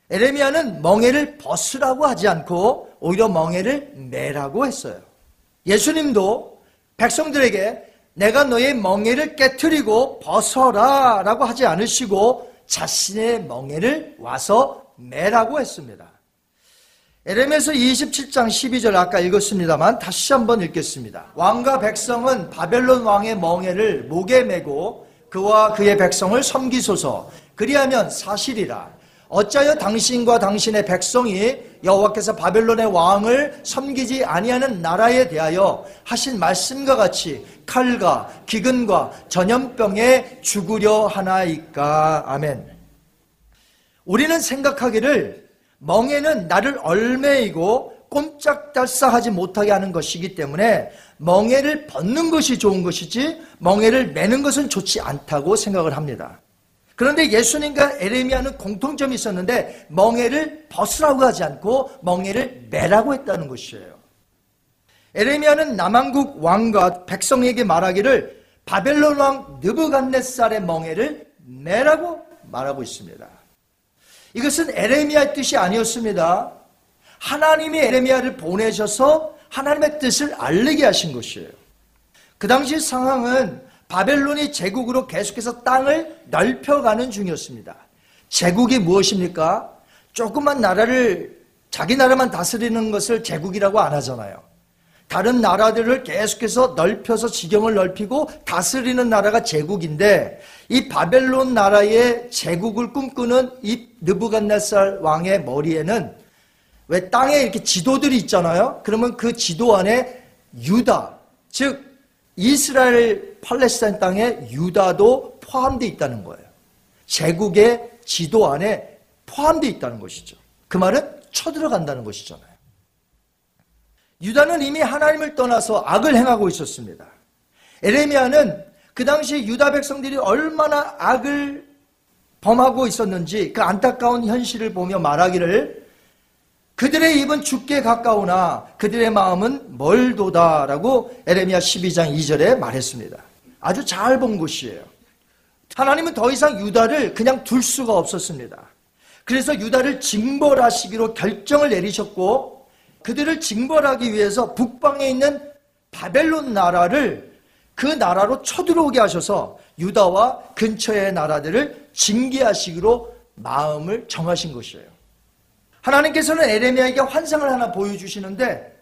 에레미야는 멍에를 벗으라고 하지 않고 오히려 멍에를 매라고 했어요. 예수님도 백성들에게 내가 너의 멍에를 깨뜨리고 벗어라 라고 하지 않으시고 자신의 멍에를 와서 매라고 했습니다. 에레미야서 27장 12절 아까 읽었습니다만 다시 한번 읽겠습니다. 왕과 백성은 바벨론 왕의 멍에를 목에 메고 그와 그의 백성을 섬기소서 그리하면 사실이라 어찌하여 당신과 당신의 백성이 여호와께서 바벨론의 왕을 섬기지 아니하는 나라에 대하여 하신 말씀과 같이 칼과 기근과 전염병에 죽으려 하나이까 아멘. 우리는 생각하기를 멍에는 나를 얼매이고 꼼짝달싹하지 못하게 하는 것이기 때문에 멍에를 벗는 것이 좋은 것이지 멍에를 매는 것은 좋지 않다고 생각을 합니다. 그런데 예수님과 에레미야는 공통점이 있었는데 멍에를 벗으라고 하지 않고 멍에를 매라고 했다는 것이에요. 에레미야는 남한국 왕과 백성에게 말하기를 바벨론 왕 느부갓네살의 멍에를 매라고 말하고 있습니다. 이것은 에레미야의 뜻이 아니었습니다. 하나님이 에레미야를 보내셔서 하나님의 뜻을 알리게 하신 것이에요. 그 당시 상황은 바벨론이 제국으로 계속해서 땅을 넓혀가는 중이었습니다. 제국이 무엇입니까? 조그만 나라를 자기 나라만 다스리는 것을 제국이라고 안 하잖아요. 다른 나라들을 계속해서 넓혀서 지경을 넓히고 다스리는 나라가 제국인데 이 바벨론 나라의 제국을 꿈꾸는 이 느부갓네살 왕의 머리에는 왜 땅에 이렇게 지도들이 있잖아요. 그러면 그 지도 안에 유다, 즉 이스라엘 팔레스타인 땅에 유다도 포함되어 있다는 거예요. 제국의 지도 안에 포함되어 있다는 것이죠. 그 말은 쳐들어간다는 것이잖아요. 유다는 이미 하나님을 떠나서 악을 행하고 있었습니다. 에레미야는 그 당시 유다 백성들이 얼마나 악을 범하고 있었는지 그 안타까운 현실을 보며 말하기를 그들의 입은 죽게 가까우나 그들의 마음은 멀도다라고 에레미야 12장 2절에 말했습니다. 아주 잘 본 것이에요. 하나님은 더 이상 유다를 그냥 둘 수가 없었습니다. 그래서 유다를 징벌하시기로 결정을 내리셨고 그들을 징벌하기 위해서 북방에 있는 바벨론 나라를 그 나라로 쳐들어오게 하셔서 유다와 근처의 나라들을 징계하시기로 마음을 정하신 것이에요. 하나님께서는 에레미야에게 환상을 하나 보여주시는데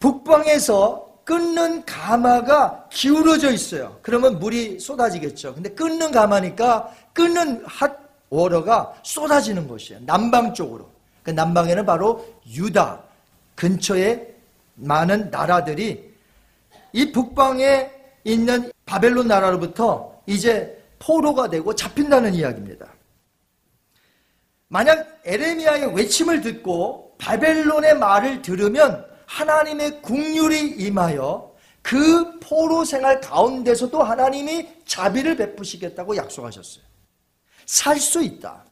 북방에서 끊는 가마가 기울어져 있어요. 그러면 물이 쏟아지겠죠. 근데 끊는 가마니까 끊는 핫 워러가 쏟아지는 것이에요. 남방 쪽으로. 그 남방에는 바로 유다 근처에 많은 나라들이 이 북방에 있는 바벨론 나라로부터 이제 포로가 되고 잡힌다는 이야기입니다. 만약 에레미야의 외침을 듣고 바벨론의 말을 들으면 하나님의 국률이 임하여 그 포로 생활 가운데서도 하나님이 자비를 베푸시겠다고 약속하셨어요. 살 수 있다.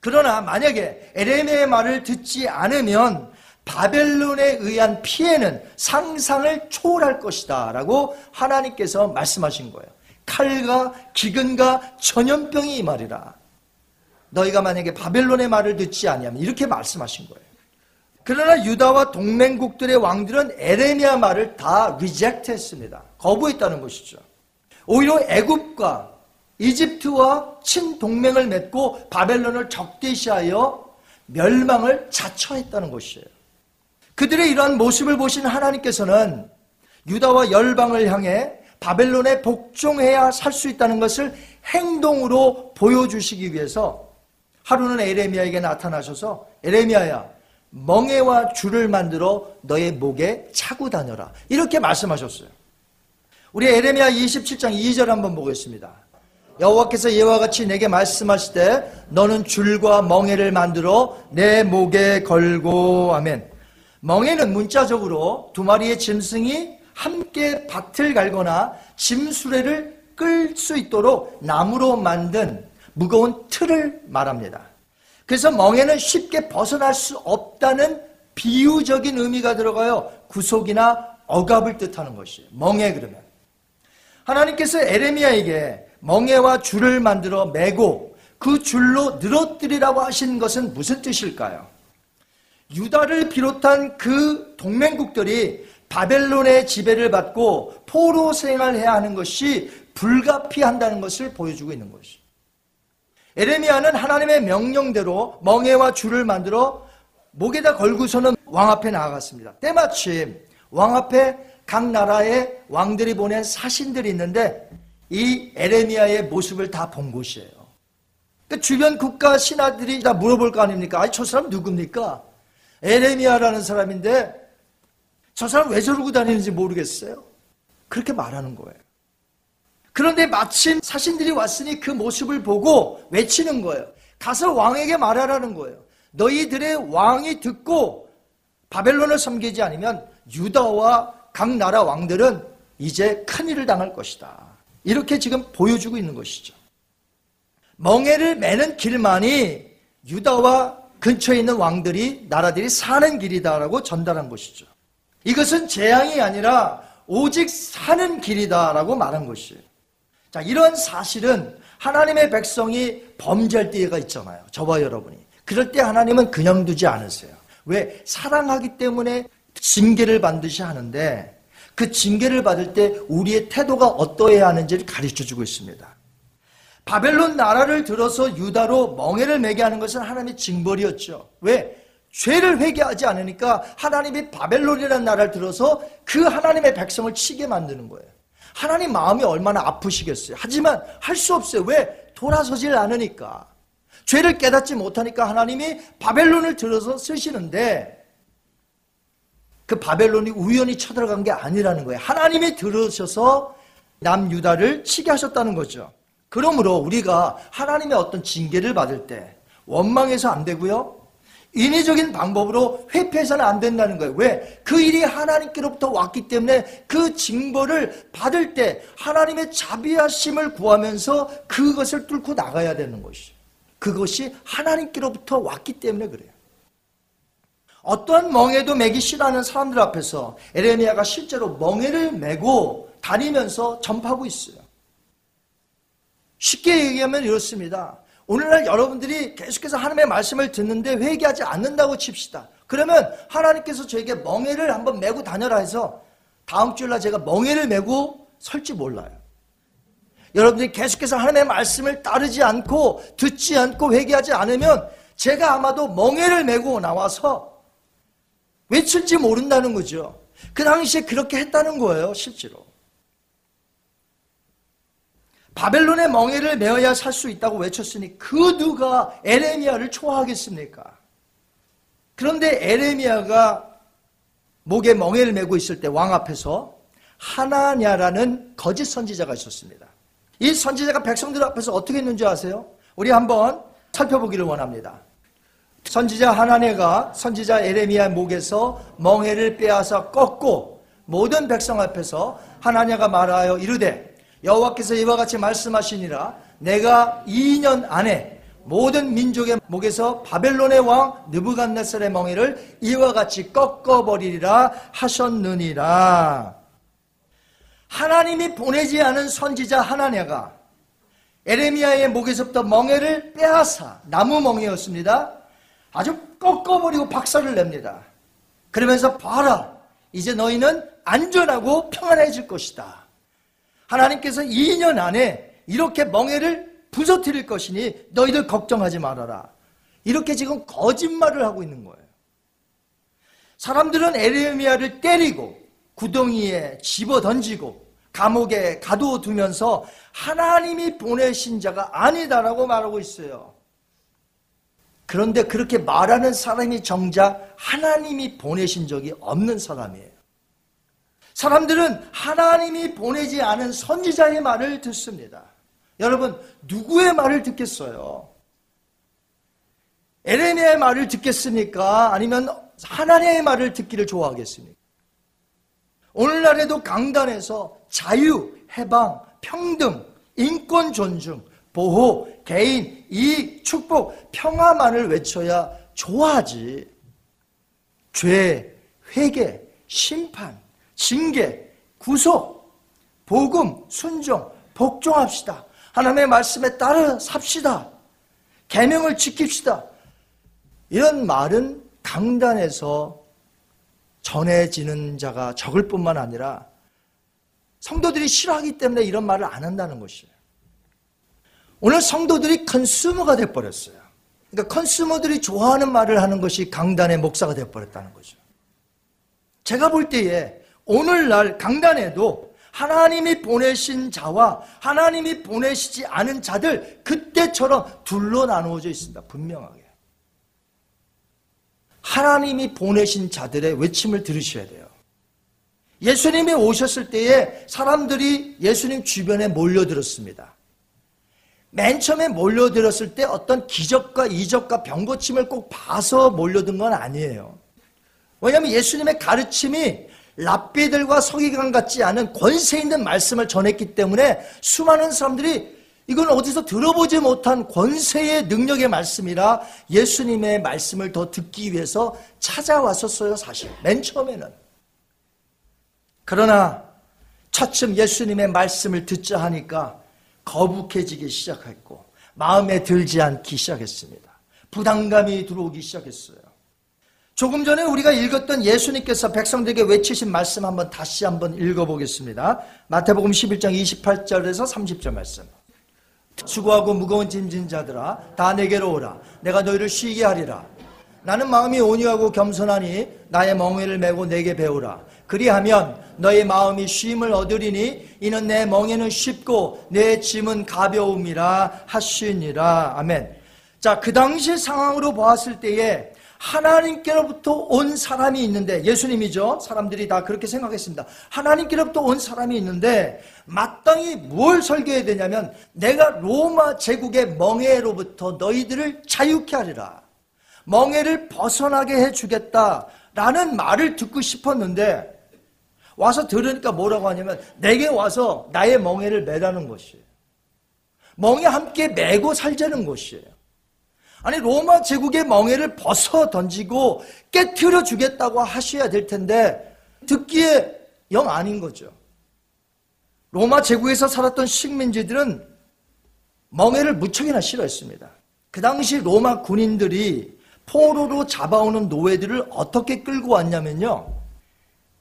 그러나 만약에 에레미의 말을 듣지 않으면 바벨론에 의한 피해는 상상을 초월할 것이다 라고 하나님께서 말씀하신 거예요. 칼과 기근과 전염병이 이 말이라. 너희가 만약에 바벨론의 말을 듣지 아니하면 이렇게 말씀하신 거예요. 그러나 유다와 동맹국들의 왕들은 에레미야 말을 다 리젝트했습니다. 거부했다는 것이죠. 오히려 애굽과 이집트와 친동맹을 맺고 바벨론을 적대시하여 멸망을 자처했다는 것이에요. 그들의 이러한 모습을 보신 하나님께서는 유다와 열방을 향해 바벨론에 복종해야 살 수 있다는 것을 행동으로 보여주시기 위해서 하루는 에레미야에게 나타나셔서 에레미야야 멍에와 줄을 만들어 너의 목에 차고 다녀라 이렇게 말씀하셨어요. 우리 에레미야 27장 2절 한번 보겠습니다. 여호와께서 이와 같이 내게 말씀하실 때 너는 줄과 멍에를 만들어 내 목에 걸고 아멘. 멍에는 문자적으로 두 마리의 짐승이 함께 밭을 갈거나 짐수레를 끌 수 있도록 나무로 만든 무거운 틀을 말합니다. 그래서 멍에는 쉽게 벗어날 수 없다는 비유적인 의미가 들어가요. 구속이나 억압을 뜻하는 것이에요. 멍에 그러면. 하나님께서 에레미야에게 멍에와 줄을 만들어 매고 그 줄로 늘어뜨리라고 하신 것은 무슨 뜻일까요? 유다를 비롯한 그 동맹국들이 바벨론의 지배를 받고 포로 생활해야 하는 것이 불가피한다는 것을 보여주고 있는 것이. 에레미야는 하나님의 명령대로 멍에와 줄을 만들어 목에다 걸고서는 왕 앞에 나아갔습니다. 때마침 왕 앞에 각 나라의 왕들이 보낸 사신들이 있는데 이 에레미야의 모습을 다 본 곳이에요. 그 주변 국가 신하들이 다 물어볼 거 아닙니까? 아니, 저 사람 누굽니까? 에레미야라는 사람인데 저 사람 왜 저러고 다니는지 모르겠어요. 그렇게 말하는 거예요. 그런데 마침 사신들이 왔으니 그 모습을 보고 외치는 거예요. 가서 왕에게 말하라는 거예요. 너희들의 왕이 듣고 바벨론을 섬기지 않으면 유다와 각 나라 왕들은 이제 큰일을 당할 것이다. 이렇게 지금 보여주고 있는 것이죠. 멍해를 매는 길만이 유다와 근처에 있는 왕들이 나라들이 사는 길이다라고 전달한 것이죠. 이것은 재앙이 아니라 오직 사는 길이다라고 말한 것이에요. 자, 이런 사실은 하나님의 백성이 범죄할 때가 있잖아요. 저와 여러분이. 그럴 때 하나님은 그냥 두지 않으세요. 왜? 사랑하기 때문에 징계를 반드시 하는데 그 징계를 받을 때 우리의 태도가 어떠해야 하는지를 가르쳐 주고 있습니다. 바벨론 나라를 들어서 유다로 멍해를 매게 하는 것은 하나님의 징벌이었죠. 왜? 죄를 회개하지 않으니까 하나님이 바벨론이라는 나라를 들어서 그 하나님의 백성을 치게 만드는 거예요. 하나님 마음이 얼마나 아프시겠어요. 하지만 할 수 없어요. 왜? 돌아서질 않으니까. 죄를 깨닫지 못하니까 하나님이 바벨론을 들어서 쓰시는데 그 바벨론이 우연히 쳐들어간 게 아니라는 거예요. 하나님이 들으셔서 남유다를 치게 하셨다는 거죠. 그러므로 우리가 하나님의 어떤 징계를 받을 때 원망해서 안 되고요. 인위적인 방법으로 회피해서는 안 된다는 거예요. 왜? 그 일이 하나님께로부터 왔기 때문에 그 징벌을 받을 때 하나님의 자비하심을 구하면서 그것을 뚫고 나가야 되는 것이죠. 그것이 하나님께로부터 왔기 때문에 그래요. 어떠한 멍에도 매기 싫어하는 사람들 앞에서 에레미야가 실제로 멍에를 메고 다니면서 전파하고 있어요. 쉽게 얘기하면 이렇습니다. 오늘날 여러분들이 계속해서 하나님의 말씀을 듣는데 회개하지 않는다고 칩시다. 그러면 하나님께서 저에게 멍에를 한번 메고 다녀라 해서 다음 주일날 제가 멍에를 메고 설지 몰라요. 여러분들이 계속해서 하나님의 말씀을 따르지 않고 듣지 않고 회개하지 않으면 제가 아마도 멍에를 메고 나와서 외칠지 모른다는 거죠. 그 당시에 그렇게 했다는 거예요, 실제로. 바벨론의 멍에를 메어야 살 수 있다고 외쳤으니 그 누가 에레미야를 초하겠습니까? 그런데 에레미야가 목에 멍에를 메고 있을 때 왕 앞에서 하나냐라는 거짓 선지자가 있었습니다. 이 선지자가 백성들 앞에서 어떻게 했는지 아세요? 우리 한번 살펴보기를 원합니다. 선지자 하나네가 선지자 에레미야 목에서 멍해를 빼앗아 꺾고 모든 백성 앞에서 하나냐가 말하여 이르되 여호와께서 이와 같이 말씀하시니라 내가 2년 안에 모든 민족의 목에서 바벨론의 왕 느부갓네살의 멍에를 이와 같이 꺾어버리리라 하셨느니라. 하나님이 보내지 않은 선지자 하나냐가 에레미야의 목에서부터 멍에를 빼앗아 나무 멍에였습니다. 아주 꺾어버리고 박살을 냅니다. 그러면서 봐라 이제 너희는 안전하고 평안해질 것이다. 하나님께서 2년 안에 이렇게 멍에를 부서뜨릴 것이니 너희들 걱정하지 말아라. 이렇게 지금 거짓말을 하고 있는 거예요. 사람들은 에레미야를 때리고 구덩이에 집어 던지고 감옥에 가두어두면서 하나님이 보내신 자가 아니다라고 말하고 있어요. 그런데 그렇게 말하는 사람이 정작 하나님이 보내신 적이 없는 사람이에요. 사람들은 하나님이 보내지 않은 선지자의 말을 듣습니다. 여러분 누구의 말을 듣겠어요? 에레미야의 말을 듣겠습니까? 아니면 하나님의 말을 듣기를 좋아하겠습니까? 오늘날에도 강단에서 자유, 해방, 평등, 인권 존중, 보호, 개인, 이익, 축복, 평화만을 외쳐야 좋아하지. 죄, 회개, 심판, 징계, 구속, 복음, 순종, 복종합시다. 하나님의 말씀에 따라 삽시다. 계명을 지킵시다. 이런 말은 강단에서 전해지는 자가 적을 뿐만 아니라 성도들이 싫어하기 때문에 이런 말을 안 한다는 것이에요. 오늘 성도들이 컨슈머가 돼버렸어요. 그러니까 컨슈머들이 좋아하는 말을 하는 것이 강단의 목사가 돼버렸다는 거죠. 제가 볼 때에 오늘날 강단에도 하나님이 보내신 자와 하나님이 보내시지 않은 자들 그때처럼 둘로 나누어져 있습니다. 분명하게. 하나님이 보내신 자들의 외침을 들으셔야 돼요. 예수님이 오셨을 때에 사람들이 예수님 주변에 몰려들었습니다. 맨 처음에 몰려들었을 때 어떤 기적과 이적과 병고침을 꼭 봐서 몰려든 건 아니에요. 왜냐하면 예수님의 가르침이 랍비들과 서기관 같지 않은 권세 있는 말씀을 전했기 때문에 수많은 사람들이 이건 어디서 들어보지 못한 권세의 능력의 말씀이라 예수님의 말씀을 더 듣기 위해서 찾아왔었어요, 사실. 맨 처음에는. 그러나 차츰 예수님의 말씀을 듣자 하니까 거북해지기 시작했고 마음에 들지 않기 시작했습니다. 부담감이 들어오기 시작했어요. 조금 전에 우리가 읽었던 예수님께서 백성들에게 외치신 말씀 한번 다시 한번 읽어보겠습니다. 마태복음 11장 28절에서 30절 말씀. 수고하고 무거운 짐진 자들아 다 내게로 오라. 내가 너희를 쉬게 하리라. 나는 마음이 온유하고 겸손하니 나의 멍에를 메고 내게 배우라. 그리하면 너의 마음이 쉼을 얻으리니 이는 내 멍에는 쉽고 내 짐은 가벼움이라 하시니라. 아멘. 자 그 당시 상황으로 보았을 때에 하나님께로부터 온 사람이 있는데 예수님이죠. 사람들이 다 그렇게 생각했습니다. 하나님께로부터 온 사람이 있는데 마땅히 뭘 설계해야 되냐면 내가 로마 제국의 멍해로부터 너희들을 자유케 하리라. 멍해를 벗어나게 해 주겠다라는 말을 듣고 싶었는데 와서 들으니까 뭐라고 하냐면 내게 와서 나의 멍해를 매라는 것이에요. 멍에 함께 매고 살자는 것이에요. 아니 로마 제국의 멍해를 벗어 던지고 깨트려 주겠다고 하셔야 될 텐데 듣기에 영 아닌 거죠. 로마 제국에서 살았던 식민지들은 멍해를 무척이나 싫어했습니다. 그 당시 로마 군인들이 포로로 잡아오는 노예들을 어떻게 끌고 왔냐면요.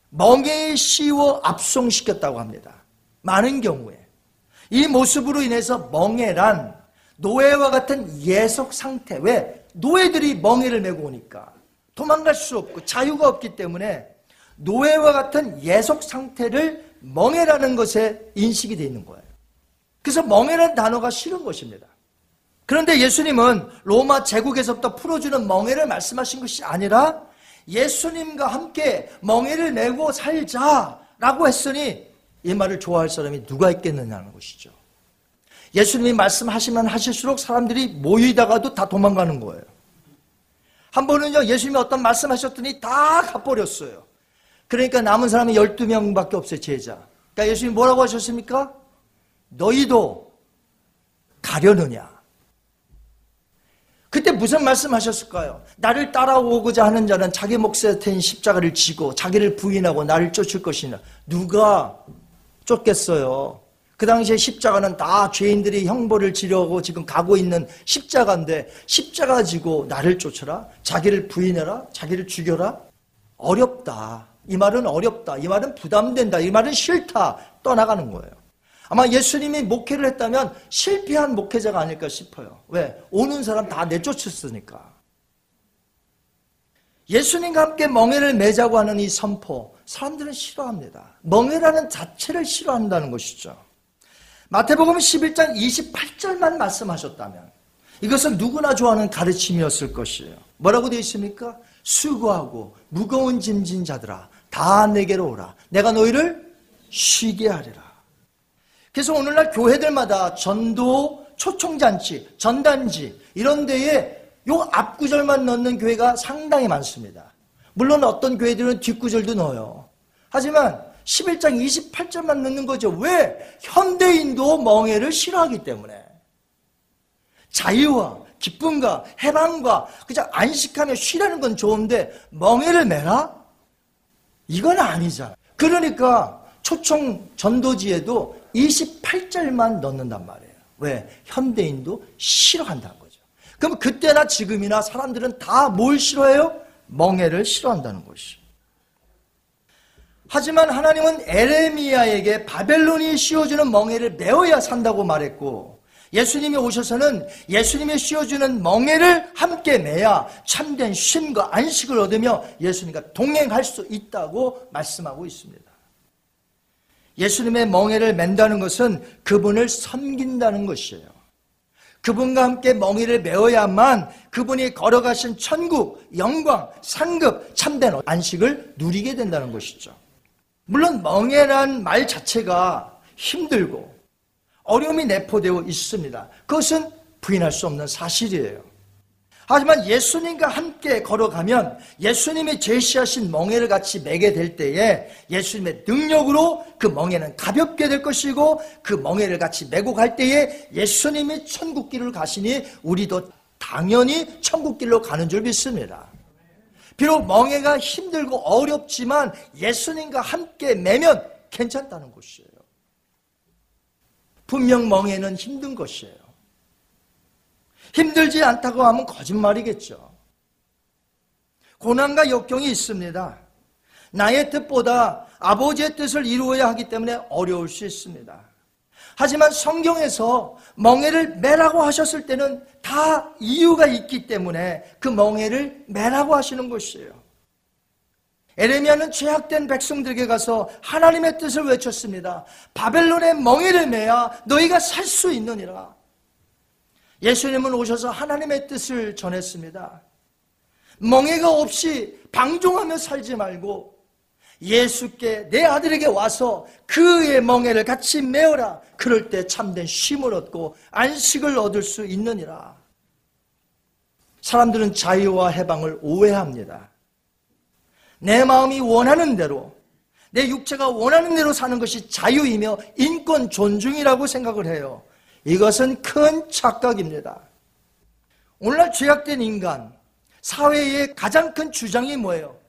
멍해에 씌워 압송시켰다고 합니다. 많은 경우에. 이 모습으로 인해서 멍해란 노예와 같은 예속 상태. 왜? 노예들이 멍해를 메고 오니까 도망갈 수 없고 자유가 없기 때문에 노예와 같은 예속 상태를 멍해라는 것에 인식이 되어 있는 거예요. 그래서 멍해라는 단어가 싫은 것입니다. 그런데 예수님은 로마 제국에서부터 풀어주는 멍해를 말씀하신 것이 아니라 예수님과 함께 멍해를 메고 살자라고 했으니 이 말을 좋아할 사람이 누가 있겠느냐는 것이죠. 예수님이 말씀하시면 하실수록 사람들이 모이다가도 다 도망가는 거예요. 한 번은요, 예수님이 어떤 말씀하셨더니 다 갚버렸어요. 그러니까 남은 사람이 12명 밖에 없어요, 제자. 그러니까 예수님이 뭐라고 하셨습니까? 너희도 가려느냐? 그때 무슨 말씀하셨을까요? 나를 따라오고자 하는 자는 자기 몫에 태인 십자가를 지고 자기를 부인하고 나를 쫓을 것이냐. 누가 쫓겠어요? 그 당시에 십자가는 다 죄인들이 형벌을 지려고 지금 가고 있는 십자가인데 십자가 지고 나를 쫓아라? 자기를 부인해라? 자기를 죽여라? 어렵다. 이 말은 어렵다. 이 말은 부담된다. 이 말은 싫다. 떠나가는 거예요. 아마 예수님이 목회를 했다면 실패한 목회자가 아닐까 싶어요. 왜? 오는 사람 다 내쫓았으니까. 예수님과 함께 멍해를 매자고 하는 이 선포, 사람들은 싫어합니다. 멍해라는 자체를 싫어한다는 것이죠. 마태복음 11장 28절만 말씀하셨다면 이것은 누구나 좋아하는 가르침이었을 것이에요. 뭐라고 되어 있습니까? 수고하고 무거운 짐진 자들아 다 내게로 오라. 내가 너희를 쉬게 하리라. 그래서 오늘날 교회들마다 전도, 초청잔치, 전단지 이런 데에 요 앞구절만 넣는 교회가 상당히 많습니다. 물론 어떤 교회들은 뒷구절도 넣어요. 하지만 11장 28절만 넣는 거죠. 왜? 현대인도 멍해를 싫어하기 때문에. 자유와 기쁨과 해방과 그냥 안식하며 쉬라는 건 좋은데 멍해를 매라? 이건 아니잖아. 그러니까 초청 전도지에도 28절만 넣는단 말이에요. 왜? 현대인도 싫어한다는 거죠. 그럼 그때나 지금이나 사람들은 다 뭘 싫어해요? 멍해를 싫어한다는 것이. 하지만 하나님은 에레미야에게 바벨론이 씌워주는 멍해를 메어야 산다고 말했고 예수님이 오셔서는 예수님이 씌워주는 멍해를 함께 매야 참된 쉼과 안식을 얻으며 예수님과 동행할 수 있다고 말씀하고 있습니다. 예수님의 멍해를 맨다는 것은 그분을 섬긴다는 것이에요. 그분과 함께 멍해를 메어야만 그분이 걸어가신 천국, 영광, 상급, 참된 안식을 누리게 된다는 것이죠. 물론 멍해란 말 자체가 힘들고 어려움이 내포되어 있습니다. 그것은 부인할 수 없는 사실이에요. 하지만 예수님과 함께 걸어가면 예수님이 제시하신 멍해를 같이 매게 될 때에 예수님의 능력으로 그 멍해는 가볍게 될 것이고 그 멍해를 같이 메고 갈 때에 예수님이 천국길을 가시니 우리도 당연히 천국길로 가는 줄 믿습니다. 비록 멍해가 힘들고 어렵지만 예수님과 함께 매면 괜찮다는 것이에요. 분명 멍해는 힘든 것이에요. 힘들지 않다고 하면 거짓말이겠죠. 고난과 역경이 있습니다. 나의 뜻보다 아버지의 뜻을 이루어야 하기 때문에 어려울 수 있습니다. 하지만 성경에서 멍해를 매라고 하셨을 때는 다 이유가 있기 때문에 그 멍해를 매라고 하시는 것이에요. 에레미야는 죄악된 백성들에게 가서 하나님의 뜻을 외쳤습니다. 바벨론의 멍해를 매야 너희가 살 수 있느니라. 예수님은 오셔서 하나님의 뜻을 전했습니다. 멍해가 없이 방종하며 살지 말고 예수께 내 아들에게 와서 그의 멍해를 같이 메어라. 그럴 때 참된 쉼을 얻고 안식을 얻을 수 있느니라. 사람들은 자유와 해방을 오해합니다. 내 마음이 원하는 대로, 내 육체가 원하는 대로 사는 것이 자유이며 인권 존중이라고 생각을 해요. 이것은 큰 착각입니다. 오늘날 죄악된 인간, 사회의 가장 큰 주장이 뭐예요?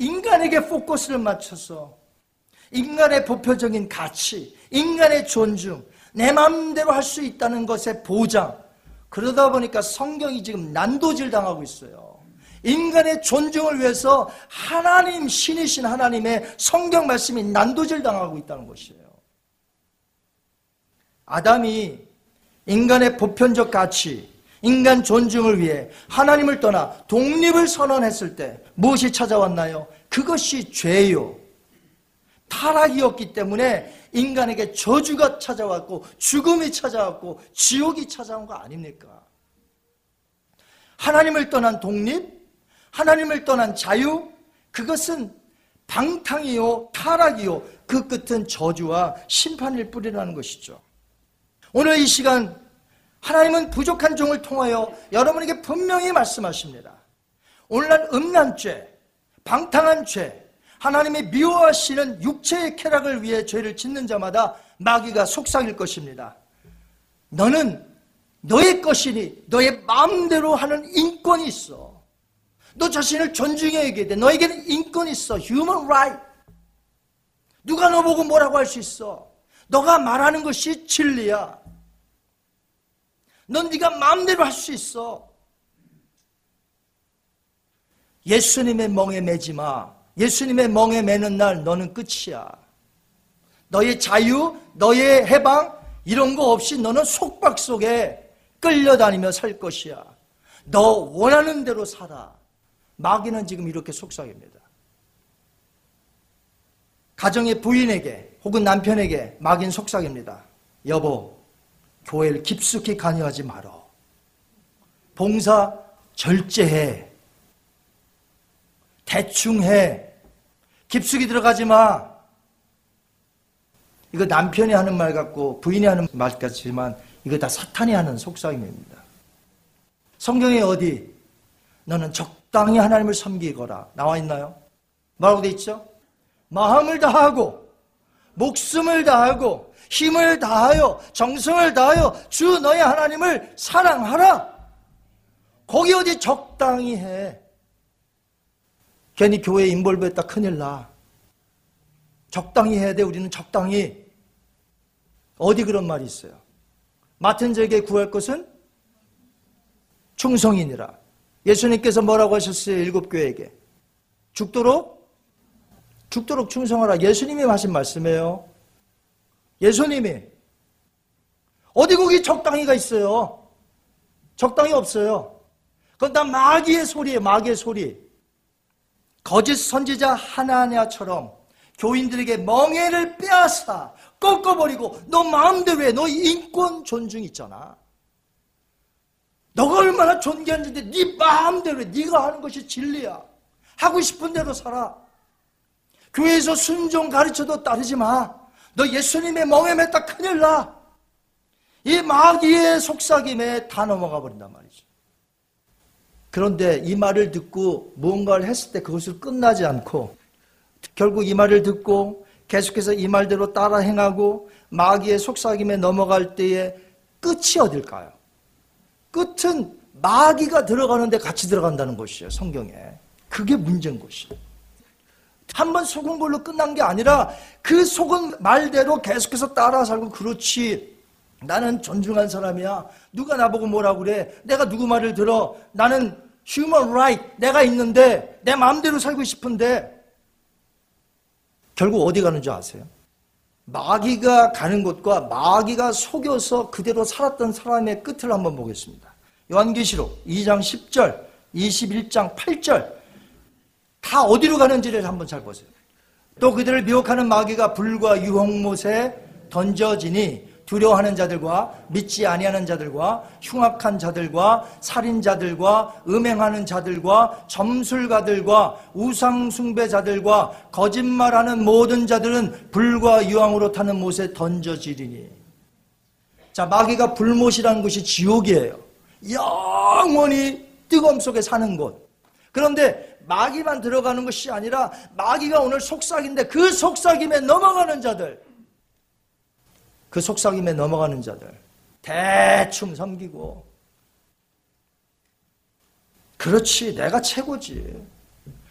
인간에게 포커스를 맞춰서 인간의 보편적인 가치, 인간의 존중, 내 마음대로 할 수 있다는 것의 보장. 그러다 보니까 성경이 지금 난도질 당하고 있어요. 인간의 존중을 위해서 하나님, 신이신 하나님의 성경 말씀이 난도질 당하고 있다는 것이에요. 아담이 인간의 보편적 가치, 인간 존중을 위해 하나님을 떠나 독립을 선언했을 때 무엇이 찾아왔나요? 그것이 죄요. 타락이었기 때문에 인간에게 저주가 찾아왔고 죽음이 찾아왔고 지옥이 찾아온 거 아닙니까? 하나님을 떠난 독립, 하나님을 떠난 자유, 그것은 방탕이요, 타락이요, 그 끝은 저주와 심판일 뿐이라는 것이죠. 오늘 이 시간 하나님은 부족한 종을 통하여 여러분에게 분명히 말씀하십니다. 오늘날 음란 죄, 방탕한 죄, 하나님이 미워하시는 육체의 쾌락을 위해 죄를 짓는 자마다 마귀가 속삭일 것입니다. 너는 너의 것이니 너의 마음대로 하는 인권이 있어. 너 자신을 존중해야 돼. 너에게는 인권이 있어. human right. 누가 너 보고 뭐라고 할 수 있어? 너가 말하는 것이 진리야. 넌 네가 마음대로 할 수 있어. 예수님의 멍에 매지 마. 예수님의 멍에 매는 날 너는 끝이야. 너의 자유, 너의 해방 이런 거 없이 너는 속박 속에 끌려다니며 살 것이야. 너 원하는 대로 살아. 마귀는 지금 이렇게 속삭입니다. 가정의 부인에게 혹은 남편에게 마귀는 속삭입니다. 여보, 교회를 깊숙이 관여하지 말어. 봉사 절제해. 대충 해. 깊숙이 들어가지 마. 이거 남편이 하는 말 같고 부인이 하는 말 같지만 이거 다 사탄이 하는 속삭임입니다. 성경에 어디 너는 적당히 하나님을 섬기거라 나와 있나요? 뭐라고 돼 있죠? 마음을 다하고 목숨을 다하고 힘을 다하여 정성을 다하여 주 너의 하나님을 사랑하라. 거기 어디 적당히 해. 괜히 교회에 인볼브했다 큰일 나. 적당히 해야 돼. 우리는 적당히. 어디 그런 말이 있어요? 맡은 자에게 구할 것은 충성이니라. 예수님께서 뭐라고 하셨어요? 일곱 교회에게. 죽도록 죽도록 충성하라. 예수님이 하신 말씀이에요. 예수님이 어디 거기 적당히가 있어요. 적당히 없어요. 그건 다 마귀의 소리예요. 마귀의 소리. 거짓 선지자 하나냐처럼 교인들에게 멍해를 빼앗아 꺾어버리고 너 마음대로 해. 너 인권 존중 있잖아. 너가 얼마나 존귀한지 네 마음대로 해. 네가 하는 것이 진리야. 하고 싶은 대로 살아. 교회에서 순종 가르쳐도 따르지 마. 너 예수님의 멍에 맸다 큰일 나. 이 마귀의 속삭임에 다 넘어가 버린단 말이죠. 그런데 이 말을 듣고 무언가를 했을 때 그것을 끝나지 않고 결국 이 말을 듣고 계속해서 이 말대로 따라 행하고 마귀의 속삭임에 넘어갈 때의 끝이 어딜까요? 끝은 마귀가 들어가는데 같이 들어간다는 것이에요, 성경에. 그게 문제인 것이에요. 한 번 속은 걸로 끝난 게 아니라 그 속은 말대로 계속해서 따라 살고 그렇지. 나는 존중한 사람이야. 누가 나보고 뭐라 그래? 내가 누구 말을 들어? 나는 human right. 내가 있는데 내 마음대로 살고 싶은데 결국 어디 가는 줄 아세요? 마귀가 가는 곳과 마귀가 속여서 그대로 살았던 사람의 끝을 한번 보겠습니다. 요한계시록 2장 10절, 21장 8절 다 어디로 가는지를 한번 잘 보세요. 또 그들을 미혹하는 마귀가 불과 유황못에 던져지니 두려워하는 자들과 믿지 아니하는 자들과 흉악한 자들과 살인자들과 음행하는 자들과 점술가들과 우상 숭배자들과 거짓말하는 모든 자들은 불과 유황으로 타는 못에 던져지리니. 자 마귀가 불못이라는 것이 지옥이에요. 영원히 뜨거움 속에 사는 곳. 그런데 마귀만 들어가는 것이 아니라 마귀가 오늘 속삭인데 그 속삭임에 넘어가는 자들. 그 속삭임에 넘어가는 자들. 대충 섬기고. 그렇지 내가 최고지.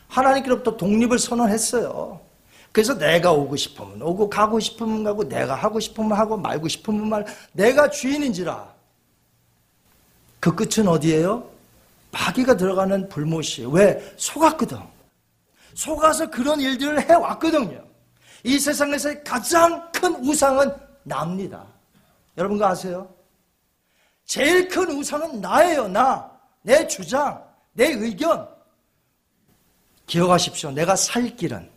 하나님께로부터 독립을 선언했어요. 그래서 내가 오고 싶으면 오고 가고 싶으면 가고 내가 하고 싶으면 하고 말고 싶으면 말. 내가 주인인지라. 그 끝은 어디예요? 마귀가 들어가는 불못이 왜? 속았거든 속아서 그런 일들을 해왔거든요 이 세상에서 가장 큰 우상은 납니다. 여러분 그 아세요? 제일 큰 우상은 나예요, 나. 내 주장, 내 의견. 기억하십시오. 내가 살 길은,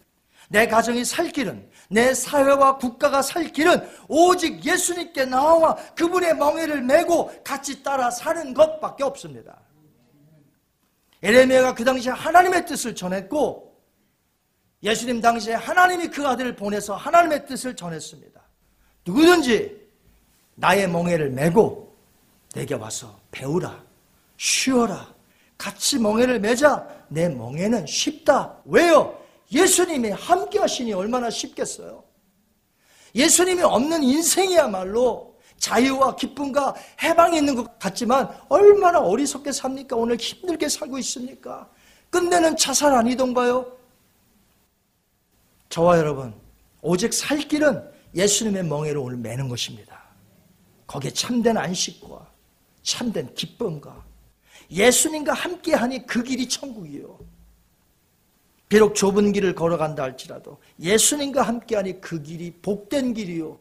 내 가정이 살 길은, 내 사회와 국가가 살 길은 오직 예수님께 나와 그분의 멍에를 메고 같이 따라 사는 것밖에 없습니다. 에레미야가 그 당시에 하나님의 뜻을 전했고 예수님 당시에 하나님이 그 아들을 보내서 하나님의 뜻을 전했습니다. 누구든지 나의 멍에를 메고 내게 와서 배우라, 쉬어라, 같이 멍해를 매자. 내 멍해는 쉽다. 왜요? 예수님이 함께 하시니 얼마나 쉽겠어요? 예수님이 없는 인생이야말로 자유와 기쁨과 해방이 있는 것 같지만 얼마나 어리석게 삽니까? 오늘 힘들게 살고 있습니까? 끝내는 자살 아니던 가요? 저와 여러분, 오직 살 길은 예수님의 멍에를 오늘 매는 것입니다. 거기에 참된 안식과 참된 기쁨과 예수님과 함께하니 그 길이 천국이요. 비록 좁은 길을 걸어간다 할지라도 예수님과 함께하니 그 길이 복된 길이요.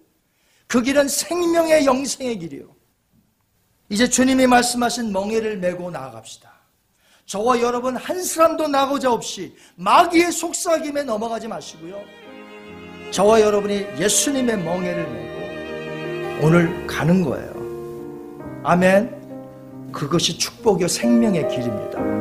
그 길은 생명의 영생의 길이요. 이제 주님이 말씀하신 멍에를 메고 나아갑시다. 저와 여러분 한 사람도 나고자 없이 마귀의 속삭임에 넘어가지 마시고요. 저와 여러분이 예수님의 멍에를 메고 오늘 가는 거예요. 아멘. 그것이 축복이요 생명의 길입니다.